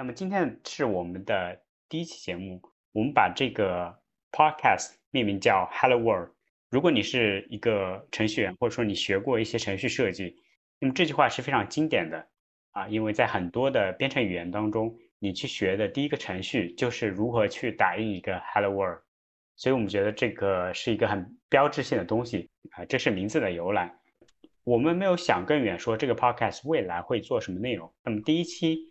那么今天是我们的第一期节目，我们把这个 podcast 命名叫 Hello World。如果你是一个程序员，或者说你学过一些程序设计，那么这句话是非常经典的啊，因为在很多的编程语言当中，你去学的第一个程序就是如何去打印一个 Hello World。所以我们觉得这个是一个很标志性的东西啊，这是名字的由来。我们没有想更远，说这个 podcast 未来会做什么内容。那么第一期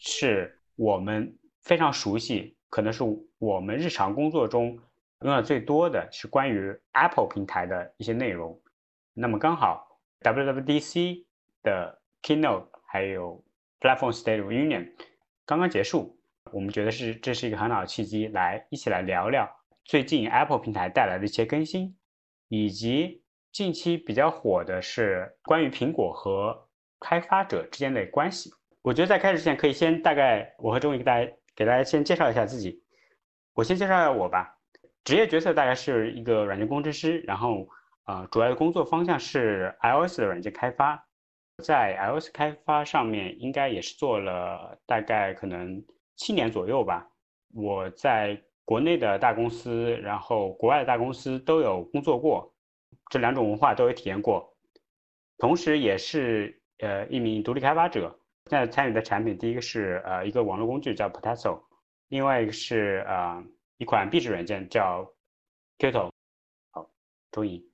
是我们非常熟悉，可能是我们日常工作中用的最多的是关于 Apple 平台的一些内容。那么刚好 WWDC 的 Keynote 还有 Platform State of Union 刚刚结束，我们觉得是这是一个很好的契机，来一起来聊聊。最近 Apple 平台带来的一些更新，以及近期比较火的是关于苹果和开发者之间的关系。我觉得在开始之前，可以先大概我和钟宇给大家给大家先介绍一下自己。我先介绍一下我吧，职业角色大概是一个软件工程师，然后啊，主要的工作方向是 iOS 的软件开发，在 iOS 开发上面应该也是做了大概可能七年左右吧。我在国内的大公司，然后国外的大公司都有工作过，这两种文化都有体验过，同时也是呃一名独立开发者。现在参与的产品，第一个是呃一个网络工具叫 Potato，另外一个是呃一款壁纸软件叫 Qto。好，钟颖。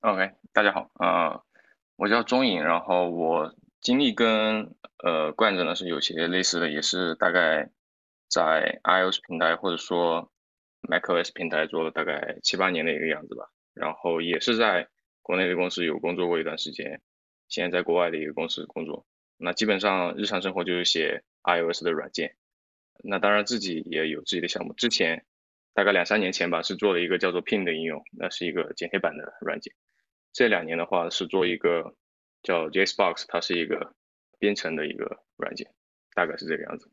OK，大家好，呃，我叫钟颖，然后我经历跟呃冠子呢是有些类似的，也是大概。在 iOS 平台或者说 macOS 平台做了大概七八年的一个样子吧，然后也是在国内的公司有工作过一段时间，现在在国外的一个公司工作。那基本上日常生活就是写 iOS 的软件，那当然自己也有自己的项目。之前大概两三年前吧，是做了一个叫做 Pin 的应用，那是一个剪贴板的软件。这两年的话是做一个叫 JSBox，它是一个编程的一个软件，大概是这个样子。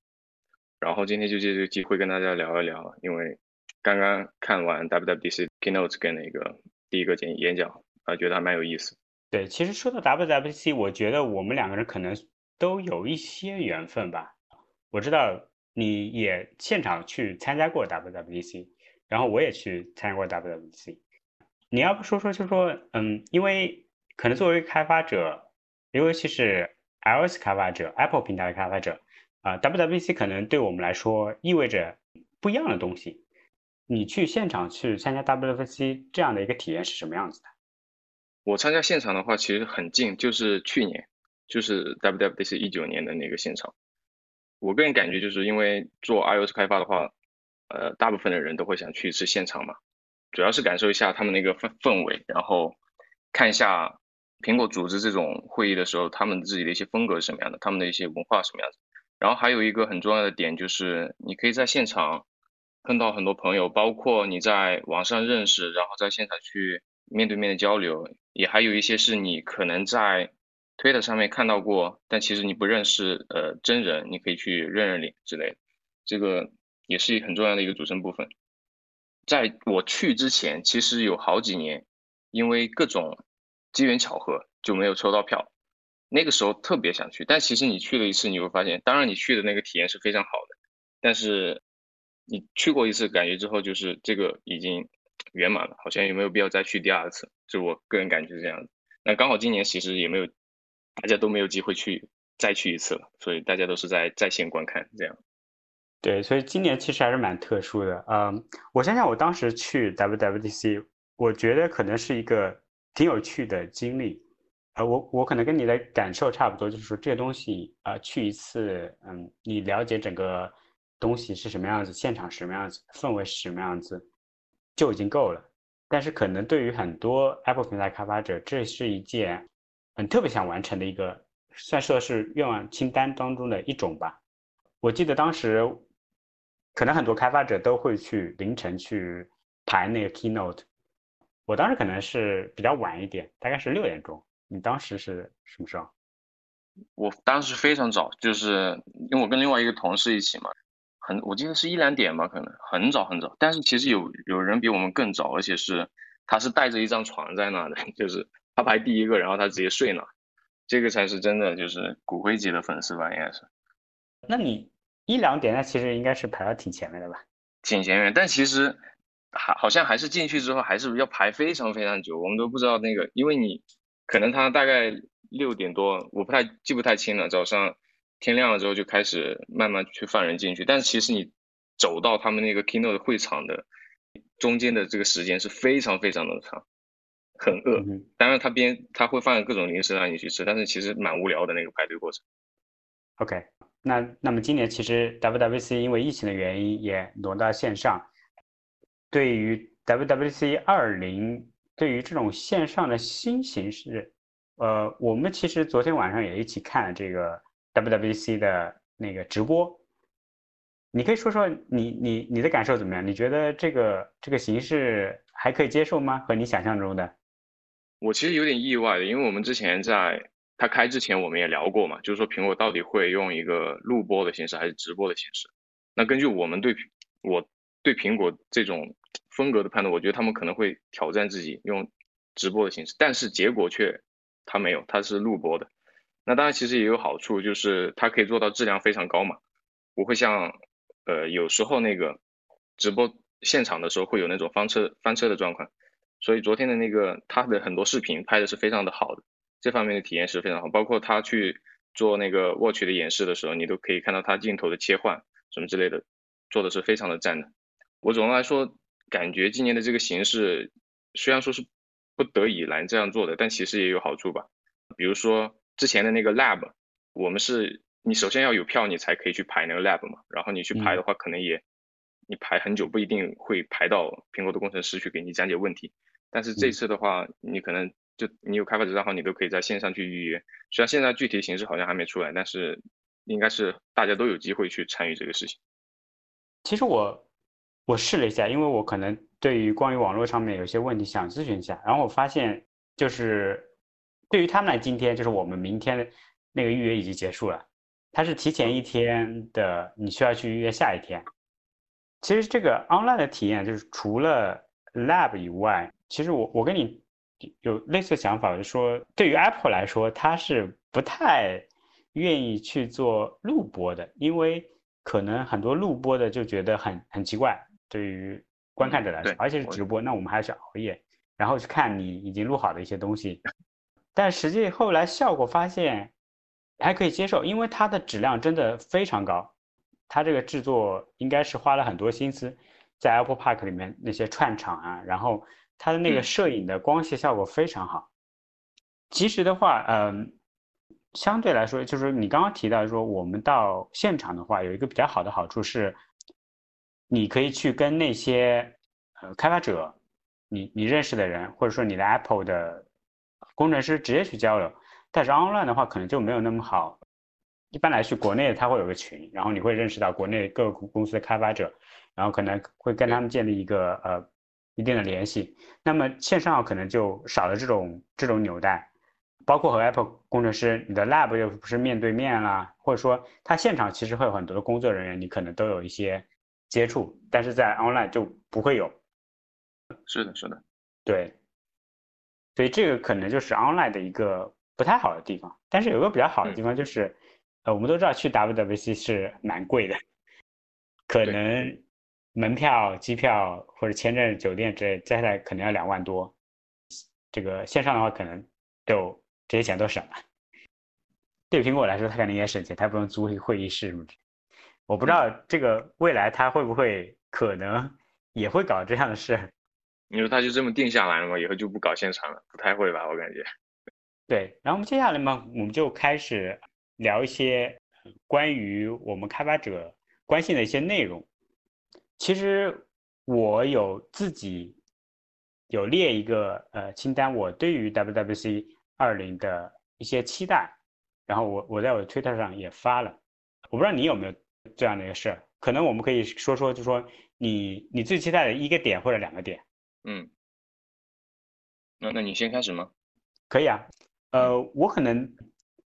然后今天就借这个机会跟大家聊一聊，因为刚刚看完 WWDC keynote 跟那个第一个演演讲，啊，觉得还蛮有意思。对，其实说到 WWDC，我觉得我们两个人可能都有一些缘分吧。我知道你也现场去参加过 WWDC，然后我也去参加过 WWDC。你要不说说，就说，嗯，因为可能作为开发者，尤其是 iOS 开发者、Apple 平台的开发者。啊，WWDC 可能对我们来说意味着不一样的东西。你去现场去参加 WWDC 这样的一个体验是什么样子的？我参加现场的话，其实很近，就是去年，就是 WWDC 一九年的那个现场。我个人感觉，就是因为做 iOS 开发的话，呃，大部分的人都会想去一次现场嘛，主要是感受一下他们那个氛氛围，然后看一下苹果组织这种会议的时候，他们自己的一些风格是什么样的，他们的一些文化什么样子。然后还有一个很重要的点就是，你可以在现场碰到很多朋友，包括你在网上认识，然后在现场去面对面的交流，也还有一些是你可能在推特上面看到过，但其实你不认识呃真人，你可以去认认脸之类的，这个也是很重要的一个组成部分。在我去之前，其实有好几年，因为各种机缘巧合就没有抽到票。那个时候特别想去，但其实你去了一次，你会发现，当然你去的那个体验是非常好的，但是你去过一次，感觉之后就是这个已经圆满了，好像也没有必要再去第二次，就我个人感觉是这样的。那刚好今年其实也没有，大家都没有机会去再去一次了，所以大家都是在在线观看这样。对，所以今年其实还是蛮特殊的。嗯，我想想，我当时去 WWDC，我觉得可能是一个挺有趣的经历。呃，我我可能跟你的感受差不多，就是说这些东西啊，去一次，嗯，你了解整个东西是什么样子，现场什么样子，氛围是什么样子，就已经够了。但是可能对于很多 Apple 平台开发者，这是一件很特别想完成的一个，算说是愿望清单当中的一种吧。我记得当时，可能很多开发者都会去凌晨去排那个 Keynote，我当时可能是比较晚一点，大概是六点钟。你当时是什么时候？我当时非常早，就是因为我跟另外一个同事一起嘛，很我记得是一两点吧，可能很早很早。但是其实有有人比我们更早，而且是他是带着一张床在那的，就是他排第一个，然后他直接睡了，这个才是真的就是骨灰级的粉丝吧，应该是。那你一两点，那其实应该是排到挺前面的吧？挺前面，但其实还好像还是进去之后还是要排非常非常久，我们都不知道那个，因为你可能他大概六点多，我不太记不太清了，早上天亮了之后就开始慢慢去放人进去，但是其实你走到他们那个 keynote 会场的中间的这个时间是非常非常的长，很饿，当然他边他会放各种零食让你去吃，但是其实蛮无聊的那个排队过程。OK。那那么今年其实 WWC 因为疫情的原因也挪到线上。对于 WWC 二零，对于这种线上的新形式，呃，我们其实昨天晚上也一起看了这个 WWC 的那个直播。你可以说说你你你的感受怎么样？你觉得这个这个形式还可以接受吗？和你想象中的？我其实有点意外的，因为我们之前在。它开之前我们也聊过嘛，就是说苹果到底会用一个录播的形式还是直播的形式？那根据我们对我对苹果这种风格的判断，我觉得他们可能会挑战自己用直播的形式，但是结果却它没有，它是录播的。那当然其实也有好处，就是它可以做到质量非常高嘛，不会像呃有时候那个直播现场的时候会有那种翻车翻车的状况。所以昨天的那个他的很多视频拍的是非常的好的。这方面的体验是非常好，包括他去做那个 watch 的演示的时候，你都可以看到他镜头的切换什么之类的，做的是非常的赞的。我总的来说感觉今年的这个形式虽然说是不得已来这样做的，但其实也有好处吧。比如说之前的那个 lab，我们是你首先要有票你才可以去排那个 lab 嘛，然后你去排的话可能也你排很久不一定会排到苹果的工程师去给你讲解问题，但是这次的话你可能。就你有开发者账号，你都可以在线上去预约。虽然现在具体形式好像还没出来，但是应该是大家都有机会去参与这个事情。其实我我试了一下，因为我可能对于关于网络上面有些问题想咨询一下，然后我发现就是对于他们来今天就是我们明天那个预约已经结束了，它是提前一天的，你需要去预约下一天。其实这个 online 的体验就是除了 lab 以外，其实我我跟你。有类似的想法，就是说对于 Apple 来说，它是不太愿意去做录播的，因为可能很多录播的就觉得很很奇怪，对于观看者来说，而且是直播，那我们还是熬夜，然后去看你已经录好的一些东西。但实际后来效果发现还可以接受，因为它的质量真的非常高，它这个制作应该是花了很多心思，在 Apple Park 里面那些串场啊，然后。它的那个摄影的光线效果非常好。其实的话，嗯，相对来说，就是你刚刚提到说，我们到现场的话，有一个比较好的好处是，你可以去跟那些呃开发者，你你认识的人，或者说你的 Apple 的工程师直接去交流。但是 online 的话，可能就没有那么好。一般来说，国内它会有个群，然后你会认识到国内各个公司的开发者，然后可能会跟他们建立一个呃。一定的联系，那么线上可能就少了这种这种纽带，包括和 Apple 工程师，你的 lab 又不是面对面啦，或者说他现场其实会有很多的工作人员，你可能都有一些接触，但是在 online 就不会有。是的，是的，对，所以这个可能就是 online 的一个不太好的地方，但是有个比较好的地方就是，呃，我们都知道去 WWC 是蛮贵的，可能。门票、机票或者签证、酒店之类加起来可能要两万多，这个线上的话可能就这些钱都省了。对苹果来说，它肯定也省钱，它不用租会议室什么的。我不知道这个未来它会不会可能也会搞这样的事。你说他就这么定下来了吗？以后就不搞现场了？不太会吧，我感觉。对，然后我们接下来嘛，我们就开始聊一些关于我们开发者关心的一些内容。其实我有自己有列一个呃清单，我对于 WWC 二零的一些期待，然后我我在我的 Twitter 上也发了，我不知道你有没有这样的一个事儿，可能我们可以说说，就说你你最期待的一个点或者两个点。嗯，那那你先开始吗？可以啊，呃，我可能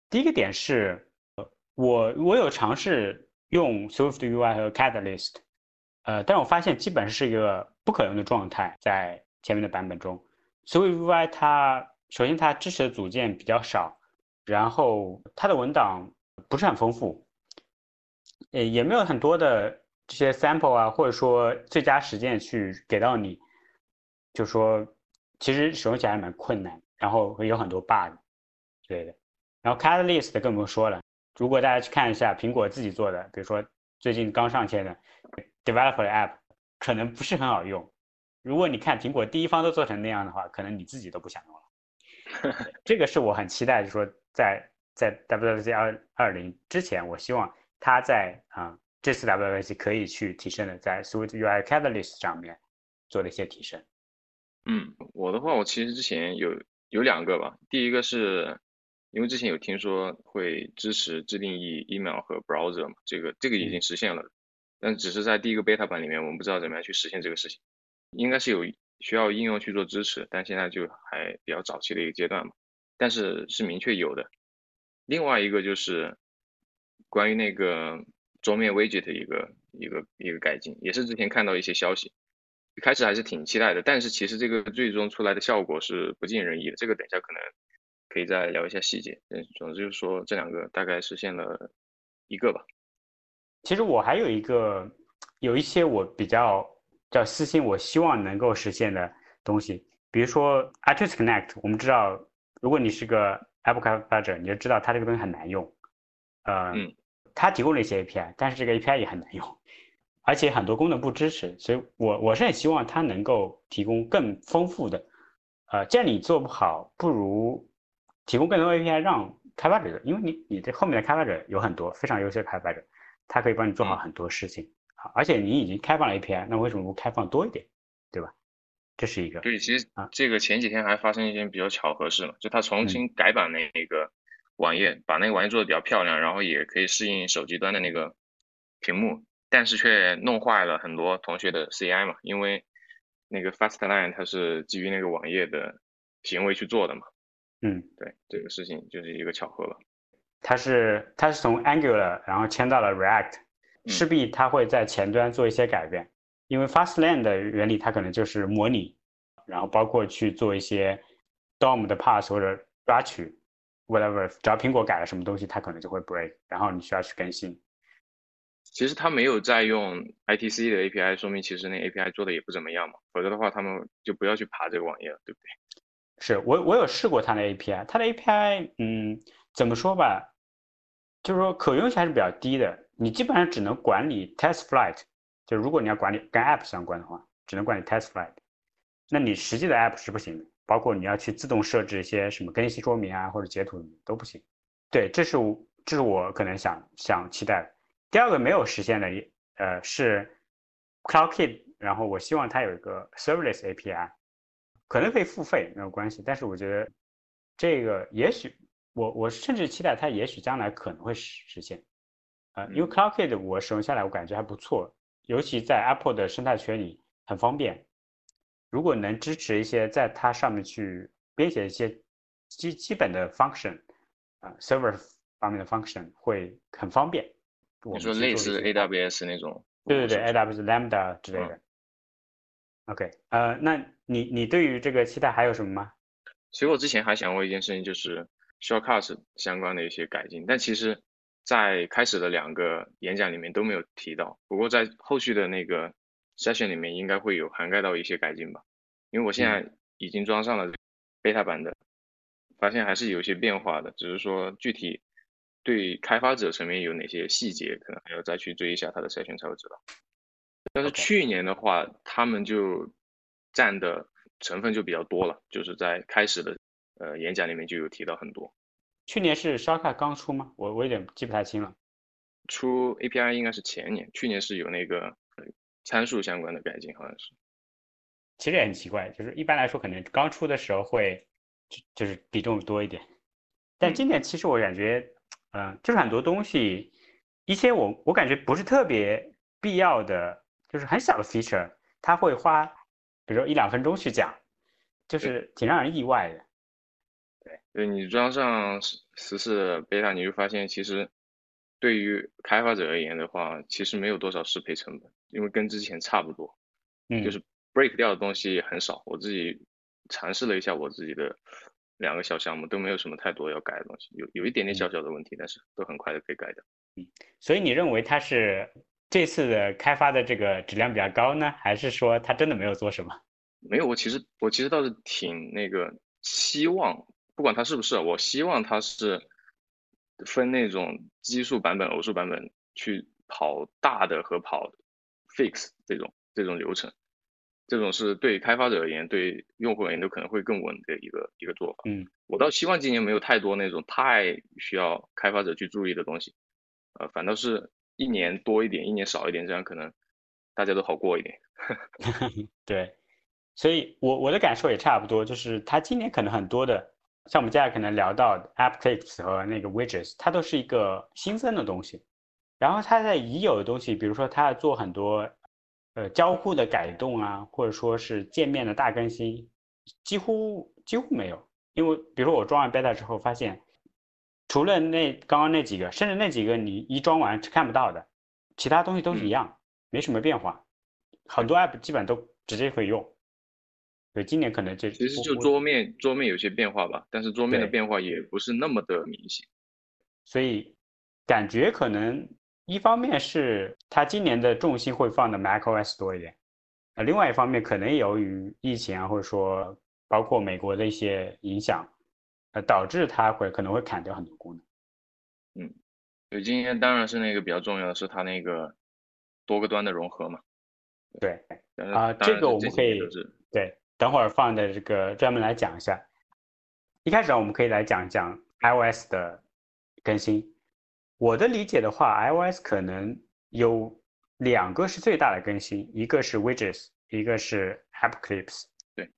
第一个点是，我我有尝试用 Swift UI 和 Catalyst。呃，但是我发现基本是一个不可用的状态，在前面的版本中。，SwiftUI 它首先它支持的组件比较少，然后它的文档不是很丰富。呃，也没有很多的这些 sample 啊，或者说最佳实践去给到你，就说其实使用起来蛮困难，然后会有很多 bug 之类的。然后 Catalyst 更不用说了，如果大家去看一下苹果自己做的，比如说最近刚上线的 Developer App，可能不是很好用。如果你看苹果第一方都做成那样的话，可能你自己都不想用了。这个是我很期待，就是说在在 WWDC 二二零之前，我希望它在啊这次 WWDC 可以去提升的，在 Swift UI Catalyst 上面做的一些提升。嗯，我的话，我其实之前有有两个吧。第一个是因为之前有听说会支持自定义 email 和 browser 嘛，这个这个已经实现了，但只是在第一个 beta 版里面，我们不知道怎么样去实现这个事情。应该是有需要应用去做支持，但现在就还比较早期的一个阶段嘛。但是是明确有的。另外一个就是关于那个桌面 widget 的一个一个一个改进，也是之前看到一些消息，一开始还是挺期待的。但是其实这个最终出来的效果是不尽人意的。这个等一下可能可以再聊一下细节。嗯，总之就是说这两个大概实现了一个吧。其实我还有一个有一些我比较。叫私心，我希望能够实现的东西，比如说 iTunes Connect，我们知道，如果你是个 Apple 开发者，你就知道它这个东西很难用。呃，它提供了一些 API，但是这个 API 也很难用，而且很多功能不支持。所以我我是很希望它能够提供更丰富的。呃，既然你做不好，不如提供更多 API 让开发者，因为你你这后面的开发者有很多非常优秀的开发者，他可以帮你做好很多事情。而且你已经开放了 API，那为什么不开放多一点，对吧？这是一个。对，其实啊这个前几天还发生一件比较巧合事嘛，就他重新改版那那个网页，把那个网页做的比较漂亮，然后也可以适应手机端的那个屏幕，但是却弄坏了很多同学的 CI 嘛，因为那个 Fastline 它是基于那个网页的行为去做的嘛。嗯，对，这个事情就是一个巧合了。它是它是从 Angular 然后迁到了 React。势必它会在前端做一些改变，因为 Fastlane 的原理它可能就是模拟，然后包括去做一些 DOM 的 pass 或者抓取，whatever，只要苹果改了什么东西，它可能就会 break，然后你需要去更新。其实他没有在用 ITC 的 API，说明其实那 API 做的也不怎么样嘛，否则的话他们就不要去爬这个网页了，对不对？是我我有试过它的 API，它的 API，嗯，怎么说吧，就是说可用性还是比较低的。你基本上只能管理 test flight，就如果你要管理跟 app 相关的话，只能管理 test flight。那你实际的 app 是不行的，包括你要去自动设置一些什么更新说明啊或者截图都不行。对，这是我这是我可能想想期待的。第二个没有实现的，呃，是 CloudKit，然后我希望它有一个 serverless API，可能可以付费没有关系，但是我觉得这个也许我我甚至期待它也许将来可能会实实现。呃，因为 CloudKit 我使用下来我感觉还不错，尤其在 Apple 的生态圈里很方便。如果能支持一些在它上面去编写一些基基本的 function，啊，server 方面的 function 会很方便。你说类似 AWS 那种？对对对，AWS Lambda 之类的。OK，呃，那你你对于这个期待还有什么吗？其实我之前还想过一件事情，就是 Shortcuts 相关的一些改进，但其实。在开始的两个演讲里面都没有提到，不过在后续的那个 session 里面应该会有涵盖到一些改进吧。因为我现在已经装上了 beta 版的，发现还是有一些变化的，只是说具体对开发者层面有哪些细节，可能还要再去追一下他的 session 才会知道。但是去年的话，他们就占的成分就比较多了，就是在开始的呃演讲里面就有提到很多。去年是 Shortcut 刚出吗？我我有点记不太清了。出 API 应该是前年，去年是有那个参数相关的改进，好像是。其实也很奇怪，就是一般来说，可能刚出的时候会就就是比重多一点，但今年其实我感觉，嗯，就是很多东西，一些我我感觉不是特别必要的，就是很小的 feature，它会花，比如说一两分钟去讲，就是挺让人意外的。对你装上十十四 beta，你就发现其实对于开发者而言的话，其实没有多少适配成本，因为跟之前差不多，嗯，就是 break 掉的东西很少。我自己尝试了一下我自己的两个小项目，都没有什么太多要改的东西，有有一点点小小的问题，但是都很快的可以改掉。嗯，所以你认为它是这次的开发的这个质量比较高呢，还是说他真的没有做什么？没有，我其实我其实倒是挺那个希望，不管它是不是，我希望它是分那种奇数版本、偶数版本去跑大的和跑 fix 这种这种流程，这种是对开发者而言、对用户而言都可能会更稳的一个一个做法。嗯，我倒希望今年没有太多那种太需要开发者去注意的东西，呃，反倒是一年多一点，一年少一点，这样可能大家都好过一点。对。所以，我我的感受也差不多，就是它今年可能很多的，像我们接下来可能聊到 App Clips 和那个 Widgets，它都是一个新增的东西。然后它在已有的东西，比如说它要做很多，呃，交互的改动啊，或者说是界面的大更新，几乎几乎没有。因为比如说我装完 Beta 之后，发现除了那刚刚那几个，甚至那几个你一装完是看不到的，其他东西都是一样，没什么变化。很多 App 基本都直接可以用。对，今年可能就其实就桌面桌面有些变化吧，但是桌面的变化也不是那么的明显，所以感觉可能一方面是它今年的重心会放的 macOS 多一点，呃，另外一方面可能由于疫情啊，或者说包括美国的一些影响，呃，导致它会可能会砍掉很多功能。嗯，对，今天当然是那个比较重要的是它那个多个端的融合嘛。对，啊，这个我们可以对。等会儿放的这个专门来讲一下。一开始我们可以来讲讲 iOS 的更新。我的理解的话，iOS 可能有两个是最大的更新，一个是 Widgets，一个是 App Clips。对，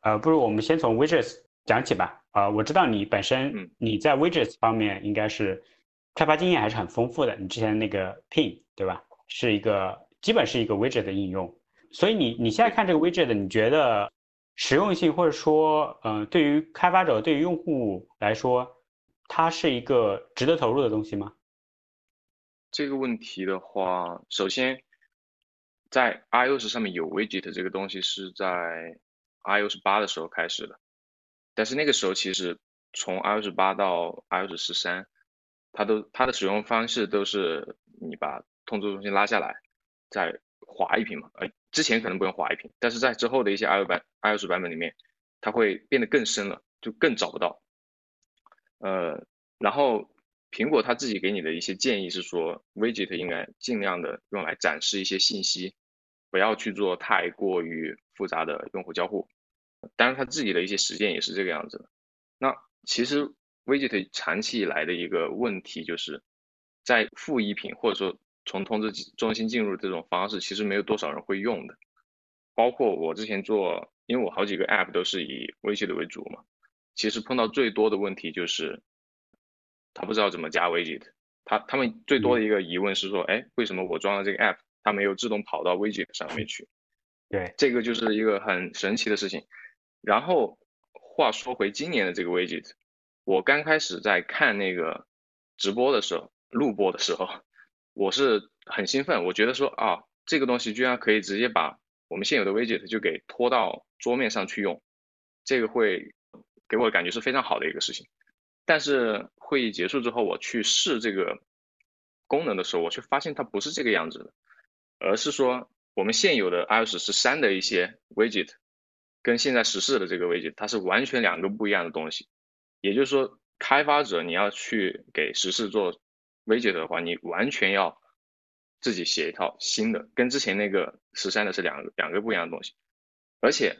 呃，不如我们先从 Widgets 讲起吧。啊，我知道你本身你在 Widgets 方面应该是开发经验还是很丰富的。你之前那个 Pin 对吧，是一个基本是一个 Widget 的应用。所以你你现在看这个 Widget，你觉得？实用性，或者说，嗯，对于开发者、对于用户来说，它是一个值得投入的东西吗？这个问题的话，首先，在 iOS 上面有 widget 这个东西是在 iOS 八的时候开始的，但是那个时候其实从 iOS 八到 iOS 十三，它都它的使用方式都是你把通知中心拉下来，再划一屏嘛，呃，之前可能不用划一屏，但是在之后的一些 iOS 版 iOS 版本里面，它会变得更深了，就更找不到。呃，然后苹果它自己给你的一些建议是说，widget 应该尽量的用来展示一些信息，不要去做太过于复杂的用户交互。当然，他自己的一些实践也是这个样子的。那其实 widget 长期以来的一个问题就是，在负一屏或者说从通知中心进入这种方式，其实没有多少人会用的。包括我之前做，因为我好几个 app 都是以 widget 为主嘛，其实碰到最多的问题就是，他不知道怎么加 widget。他他们最多的一个疑问是说，哎，为什么我装了这个 app，它没有自动跑到 widget 上面去？对，这个就是一个很神奇的事情。然后话说回今年的这个 widget，我刚开始在看那个直播的时候，录播的时候。我是很兴奋，我觉得说啊，这个东西居然可以直接把我们现有的 widget 就给拖到桌面上去用，这个会给我的感觉是非常好的一个事情。但是会议结束之后，我去试这个功能的时候，我却发现它不是这个样子的，而是说我们现有的 iOS 十三的一些 widget 跟现在十四的这个 widget 它是完全两个不一样的东西。也就是说，开发者你要去给十四做。widget 的话，你完全要自己写一套新的，跟之前那个十三的是两两个不一样的东西。而且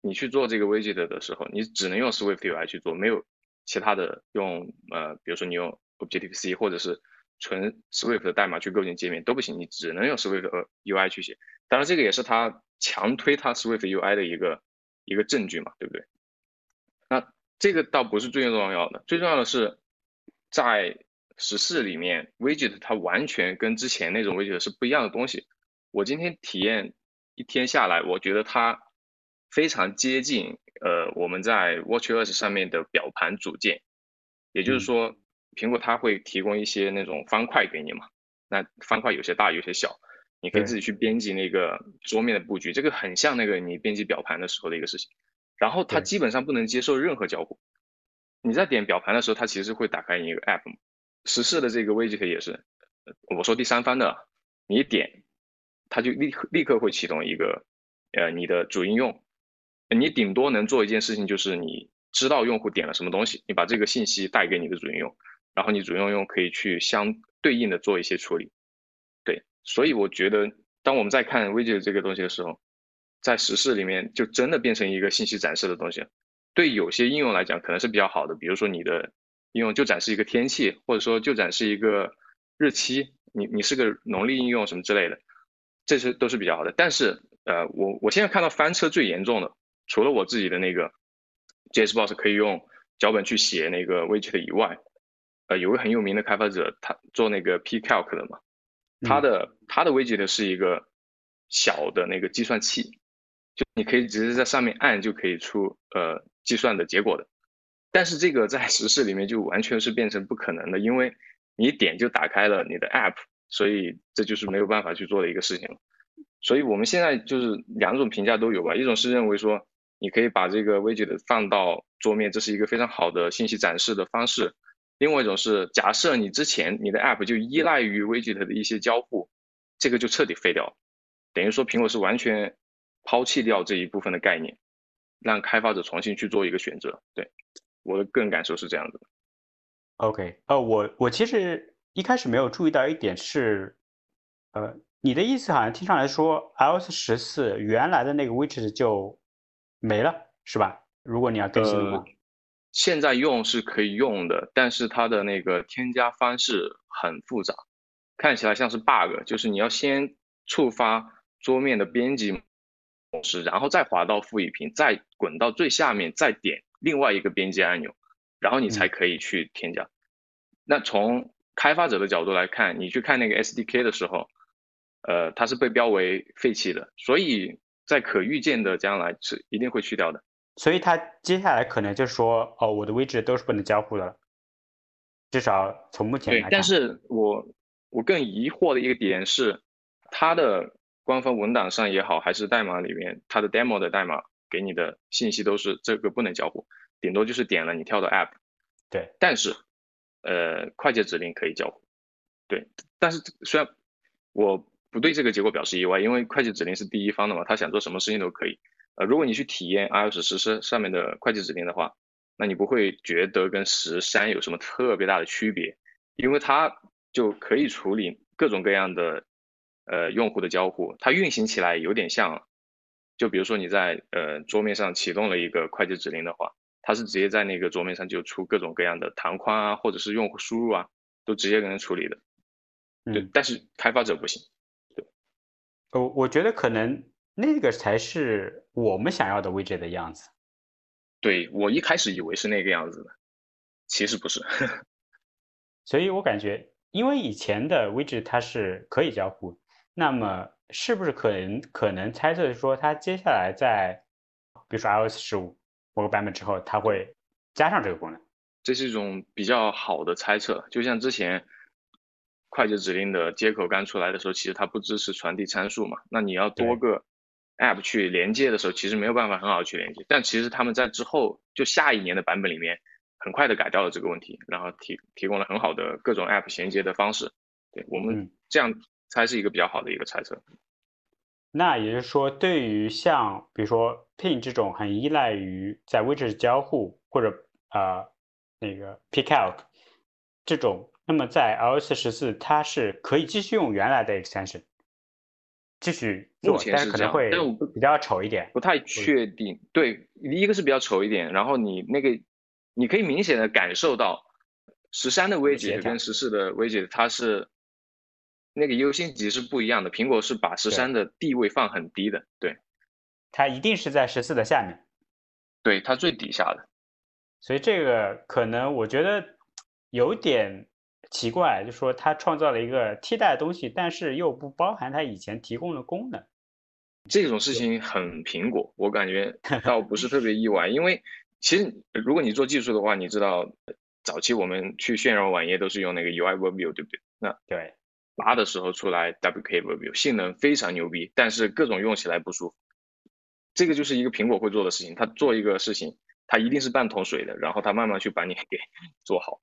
你去做这个 widget 的时候，你只能用 Swift UI 去做，没有其他的用呃，比如说你用 Objective C 或者是纯 Swift 的代码去构建界面都不行，你只能用 Swift UI 去写。当然，这个也是他强推他 Swift UI 的一个一个证据嘛，对不对？那这个倒不是最重要的，最重要的是在十四里面，widget 它完全跟之前那种 widget 是不一样的东西。我今天体验一天下来，我觉得它非常接近呃我们在 WatchOS 上面的表盘组件。也就是说，苹果它会提供一些那种方块给你嘛？那方块有些大，有些小，你可以自己去编辑那个桌面的布局。这个很像那个你编辑表盘的时候的一个事情。然后它基本上不能接受任何交互。你在点表盘的时候，它其实会打开一个 app。实时的这个 widget 也是，我说第三方的，你点，它就立立刻会启动一个，呃，你的主应用，你顶多能做一件事情，就是你知道用户点了什么东西，你把这个信息带给你的主应用，然后你主应用可以去相对应的做一些处理。所以我觉得，当我们在看 widget 这个东西的时候，在实事里面就真的变成一个信息展示的东西。对有些应用来讲，可能是比较好的，比如说你的应用就展示一个天气，或者说就展示一个日期，你你是个农历应用什么之类的，这些都是比较好的。但是，呃，我我现在看到翻车最严重的，除了我自己的那个 JSBoss 可以用脚本去写那个 widget 以外，呃，有个很有名的开发者，他做那个 Pcalc 的嘛，他的它的 widget 是一个小的那个计算器，就你可以直接在上面按就可以出呃。计算的结果的，但是这个在实事里面就完全是变成不可能的，因为你点就打开了你的 app，所以这就是没有办法去做的一个事情了。所以我们现在就是两种评价都有吧，一种是认为说你可以把这个 widget 放到桌面，这是一个非常好的信息展示的方式；另外一种是假设你之前你的 app 就依赖于 widget 的一些交互，这个就彻底废掉了，等于说苹果是完全抛弃掉这一部分的概念。让开发者重新去做一个选择，对我的个人感受是这样子的。OK，呃，我我其实一开始没有注意到一点是，呃，你的意思好像听上来说，iOS 十四原来的那个 widget 就没了，是吧？如果你要更新的话，现在用是可以用的，但是它的那个添加方式很复杂，看起来像是 bug，就是你要先触发桌面的编辑。模式，然后再滑到副一屏，再滚到最下面，再点另外一个编辑按钮，然后你才可以去添加。那从开发者的角度来看，你去看那个 SDK 的时候，呃，它是被标为废弃的，所以在可预见的将来是一定会去掉的。所以它接下来可能就说，哦，我的位置都是不能交互的了，至少从目前来看。但是我我更疑惑的一个点是，它的。官方文档上也好，还是代码里面，它的 demo 的代码给你的信息都是这个不能交互，顶多就是点了你跳到 app。对，但是，呃，快捷指令可以交互。对，但是虽然我不对这个结果表示意外，因为快捷指令是第一方的嘛，他想做什么事情都可以。呃，如果你去体验 iOS 十四上面的快捷指令的话，那你不会觉得跟十三有什么特别大的区别，因为它就可以处理各种各样的。呃，用户的交互，它运行起来有点像，就比如说你在呃桌面上启动了一个快捷指令的话，它是直接在那个桌面上就出各种各样的弹框啊，或者是用户输入啊，都直接给人处理的。对，但是开发者不行。对，我我觉得可能那个才是我们想要的 widget 的样子。对我一开始以为是那个样子的，其实不是。所以我感觉，因为以前的 widget 它是可以交互。那么是不是可能可能猜测说，它接下来在，比如说 iOS 十五某个版本之后，它会加上这个功能？这是一种比较好的猜测。就像之前快捷指令的接口刚出来的时候，其实它不支持传递参数嘛。那你要多个 app 去连接的时候，其实没有办法很好去连接。但其实他们在之后就下一年的版本里面，很快的改掉了这个问题，然后提提供了很好的各种 app 衔接的方式。对我们这样。猜是一个比较好的一个猜测。那也就是说，对于像比如说 Pin 这种很依赖于在 widget 交互或者啊那个 Pickout 这种，那么在 iOS 十四它是可以继续用原来的 extension 继续做，但是可能会比较丑一点，不太确定。对，一个是比较丑一点，然后你那个你可以明显的感受到十三的 widget 跟十四的 widget 它是。那个优先级是不一样的，苹果是把十三的地位放很低的，对，它一定是在十四的下面，对，它最底下的，所以这个可能我觉得有点奇怪，就说它创造了一个替代的东西，但是又不包含它以前提供的功能，这种事情很苹果，我感觉 倒不是特别意外，因为其实如果你做技术的话，你知道早期我们去渲染网页都是用那个 UI View，对不对？那对。八的时候出来，WK View 性能非常牛逼，但是各种用起来不舒服。这个就是一个苹果会做的事情，它做一个事情，它一定是半桶水的，然后它慢慢去把你 给做好。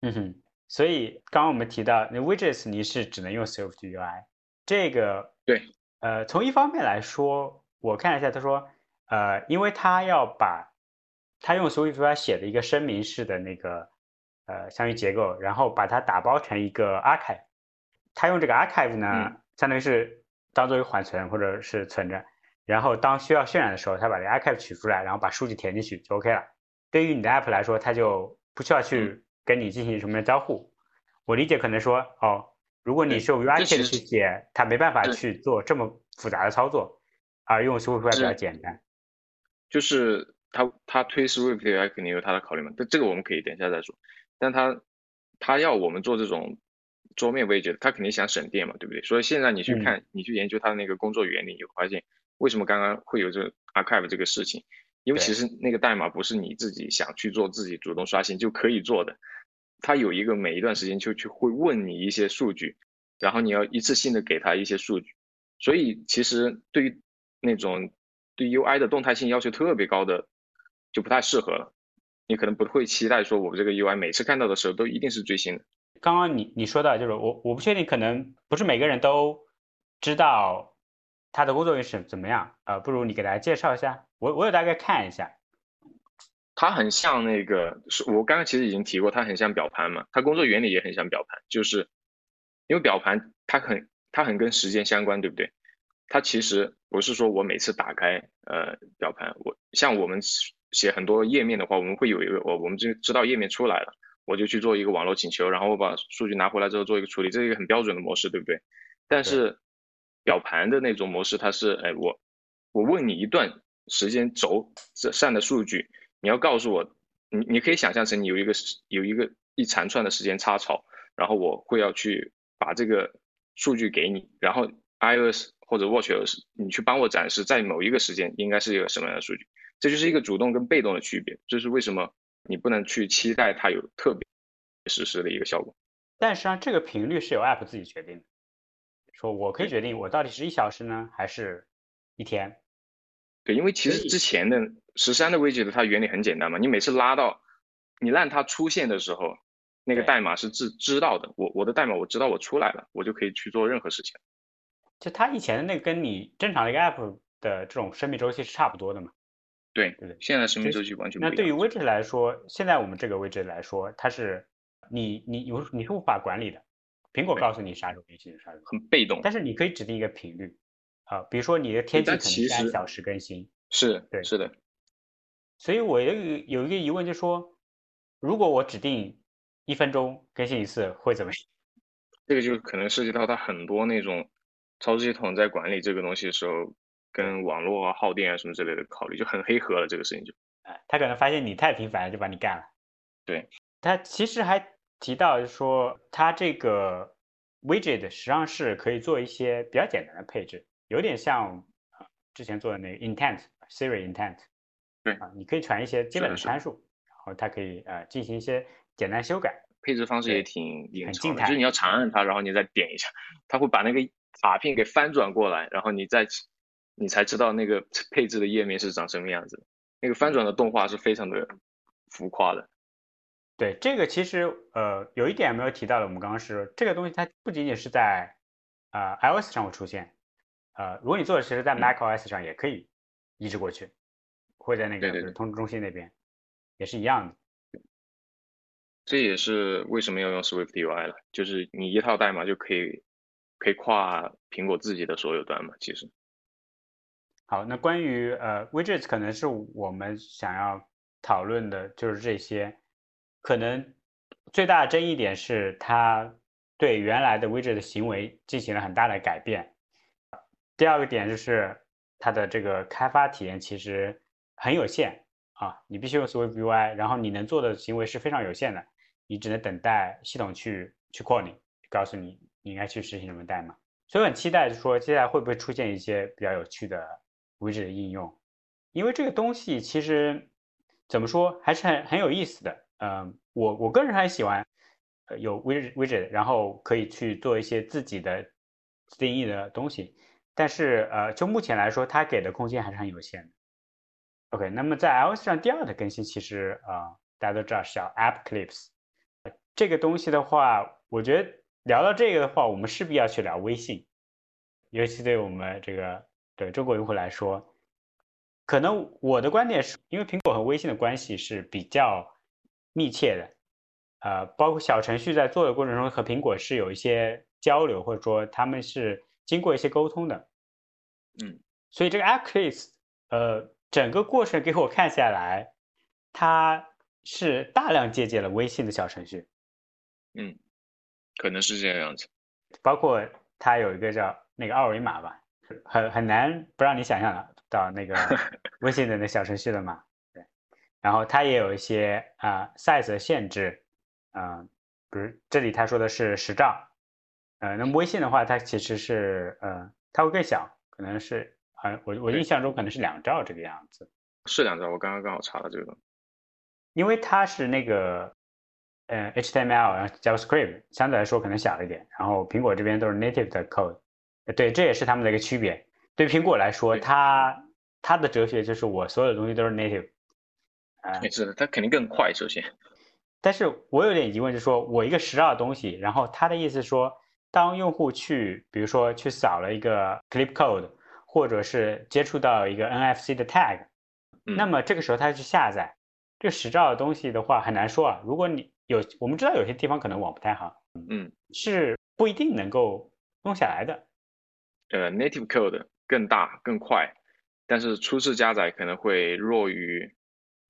嗯哼，所以刚刚我们提到那 widgets 你是只能用 Swift UI，这个对，呃，从一方面来说，我看了一下，他说，呃，因为他要把他用 Swift UI 写的一个声明式的那个呃相应结构，然后把它打包成一个 archive，他用这个 archive 呢，相当于是当做一个缓存或者是存着，然后当需要渲染的时候，他把这个 archive 取出来，然后把数据填进去就 OK 了。对于你的 app 来说，它就不需要去。跟你进行什么交互？我理解可能说哦，如果你是用 UI 去写，它没办法去做这么复杂的操作，而用 Swift UI 比较简单。就是他他推 Swift UI 肯定有他的考虑嘛，但这个我们可以等一下再说。但他他要我们做这种桌面位置，他肯定想省电嘛，对不对？所以现在你去看，你去研究它的那个工作原理，你会发现为什么刚刚会有这 Archive 这个事情。因为其实那个代码不是你自己想去做、自己主动刷新就可以做的，它有一个每一段时间就去会问你一些数据，然后你要一次性的给他一些数据，所以其实对于那种对 UI 的动态性要求特别高的就不太适合了。你可能不会期待说我们这个 UI 每次看到的时候都一定是最新的。刚刚你你说的就是我我不确定，可能不是每个人都知道。它的工作原理是怎么样？呃，不如你给大家介绍一下。我我有大概看一下，它很像那个，是我刚刚其实已经提过，它很像表盘嘛。它工作原理也很像表盘，就是因为表盘它很它很跟时间相关，对不对？它其实不是说我每次打开呃表盘，我像我们写很多页面的话，我们会有一个我我们就知道页面出来了，我就去做一个网络请求，然后我把数据拿回来之后做一个处理，这是一个很标准的模式，对不对？但是表盘的那种模式，它是，哎，我我问你一段时间轴上的数据，你要告诉我，你你可以想象成你有一个有一个一长串的时间插槽，然后我会要去把这个数据给你，然后 iOS 或者 watchOS 你去帮我展示在某一个时间应该是一个什么样的数据，这就是一个主动跟被动的区别，这是为什么你不能去期待它有特别实时的一个效果。但实际上这个频率是由 App 自己决定的。说我可以决定我到底是一小时呢，还是一天？对，因为其实之前的十三的 widget 它原理很简单嘛，你每次拉到你让它出现的时候，那个代码是知知道的。我我的代码我知道我出来了，我就可以去做任何事情。就它以前的那个跟你正常的一个 app 的这种生命周期是差不多的嘛？对对对，现在生命周期完全不一样。那对于 widget 来说，现在我们这个 widget 来说，它是你你有你是无法管理的。苹果告诉你啥时候更新啥时候，很被动。但是你可以指定一个频率，啊，比如说你的天气可能是按小时更新，是对，是的。所以我有有一个疑问，就是说，如果我指定一分钟更新一次，会怎么样？这个就可能涉及到它很多那种操作系统在管理这个东西的时候，跟网络啊、耗电啊什么之类的考虑，就很黑盒了。这个事情就，哎，他可能发现你太频繁了，就把你干了。对，他其实还。提到说，它这个 widget 实际上是可以做一些比较简单的配置，有点像啊之前做的那个 intent Siri intent，对啊，你可以传一些基本的参数，然后它可以呃进行一些简单修改。配置方式也挺很静态，就是你要长按它，然后你再点一下，它会把那个卡片给翻转过来，然后你再你才知道那个配置的页面是长什么样子。那个翻转的动画是非常的浮夸的。对这个其实呃有一点没有提到的，我们刚刚是这个东西它不仅仅是在啊 iOS 上会出现，呃如果你做的其实在 macOS 上也可以移植过去，会在那个通知中心那边也是一样的。这也是为什么要用 Swift UI 了，就是你一套代码就可以可以跨苹果自己的所有端嘛，其实。好，那关于呃 widgets 可能是我们想要讨论的就是这些。可能最大的争议点是，它对原来的 widget 的行为进行了很大的改变。第二个点就是它的这个开发体验其实很有限啊，你必须用 Swift UI，然后你能做的行为是非常有限的，你只能等待系统去去 call 你，告诉你你应该去实行什么代码。所以很期待就说接下来会不会出现一些比较有趣的 widget 的应用，因为这个东西其实怎么说还是很很有意思的。嗯，我我个人还喜欢，有 widget widget，然后可以去做一些自己的自定义的东西，但是呃，就目前来说，它给的空间还是很有限的。OK，那么在 iOS 上第二的更新，其实啊，大家都知道是叫 App Clips，这个东西的话，我觉得聊到这个的话，我们势必要去聊微信，尤其对我们这个对中国用户来说，可能我的观点是因为苹果和微信的关系是比较密切的，呃，包括小程序在做的过程中和苹果是有一些交流，或者说他们是经过一些沟通的，嗯，所以这个 Clips，呃，整个过程给我看下来，它是大量借鉴了微信的小程序。嗯，可能是这个样子。包括它有一个叫那个二维码吧，很很难不让你想象到那个 微信的那小程序了嘛。对，然后它也有一些啊 size 的限制，嗯，比如这里他说的是十兆，呃，那么微信的话，它其实是呃，它会更小，可能是啊，我我印象中可能是两兆这个样子。是两兆，我刚刚刚好查了这个。因为它是那个。呃，HTML 然后 JavaScript 相对来说可能小一点，然后苹果这边都是 native 的 code，对，这也是他们的一个区别。对苹果来说，它它的哲学就是我所有的东西都是 native，啊，是的，它肯定更快。首先，但是我有点疑问，就是说我一个十兆的东西，然后他的意思说，当用户去，比如说去扫了一个 clip code，或者是接触到一个 NFC 的 tag，那么这个时候他去下载这十兆的东西的话，很难说啊。如果你有我们知道有些地方可能网不太好，嗯，是不一定能够弄下来的。呃，native code 更大更快，但是初次加载可能会弱于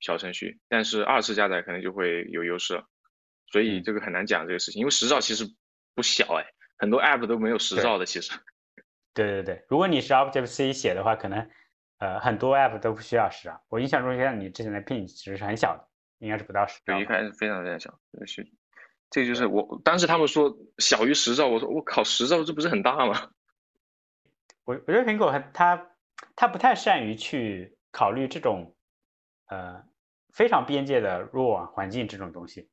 小程序，但是二次加载可能就会有优势了，所以这个很难讲这个事情。因为十兆其实不小哎，很多 app 都没有十兆的其实。对对对，如果你是 Objective C 写的话，可能呃很多 app 都不需要十兆。我印象中像你之前的 Pin 其实是很小的。应该是不到十兆，对，一开始非常非常小，是，这就是我当时他们说小于十兆，我说我靠，十兆这不是很大吗？我我觉得苹果它它不太善于去考虑这种呃非常边界的弱网环境这种东西。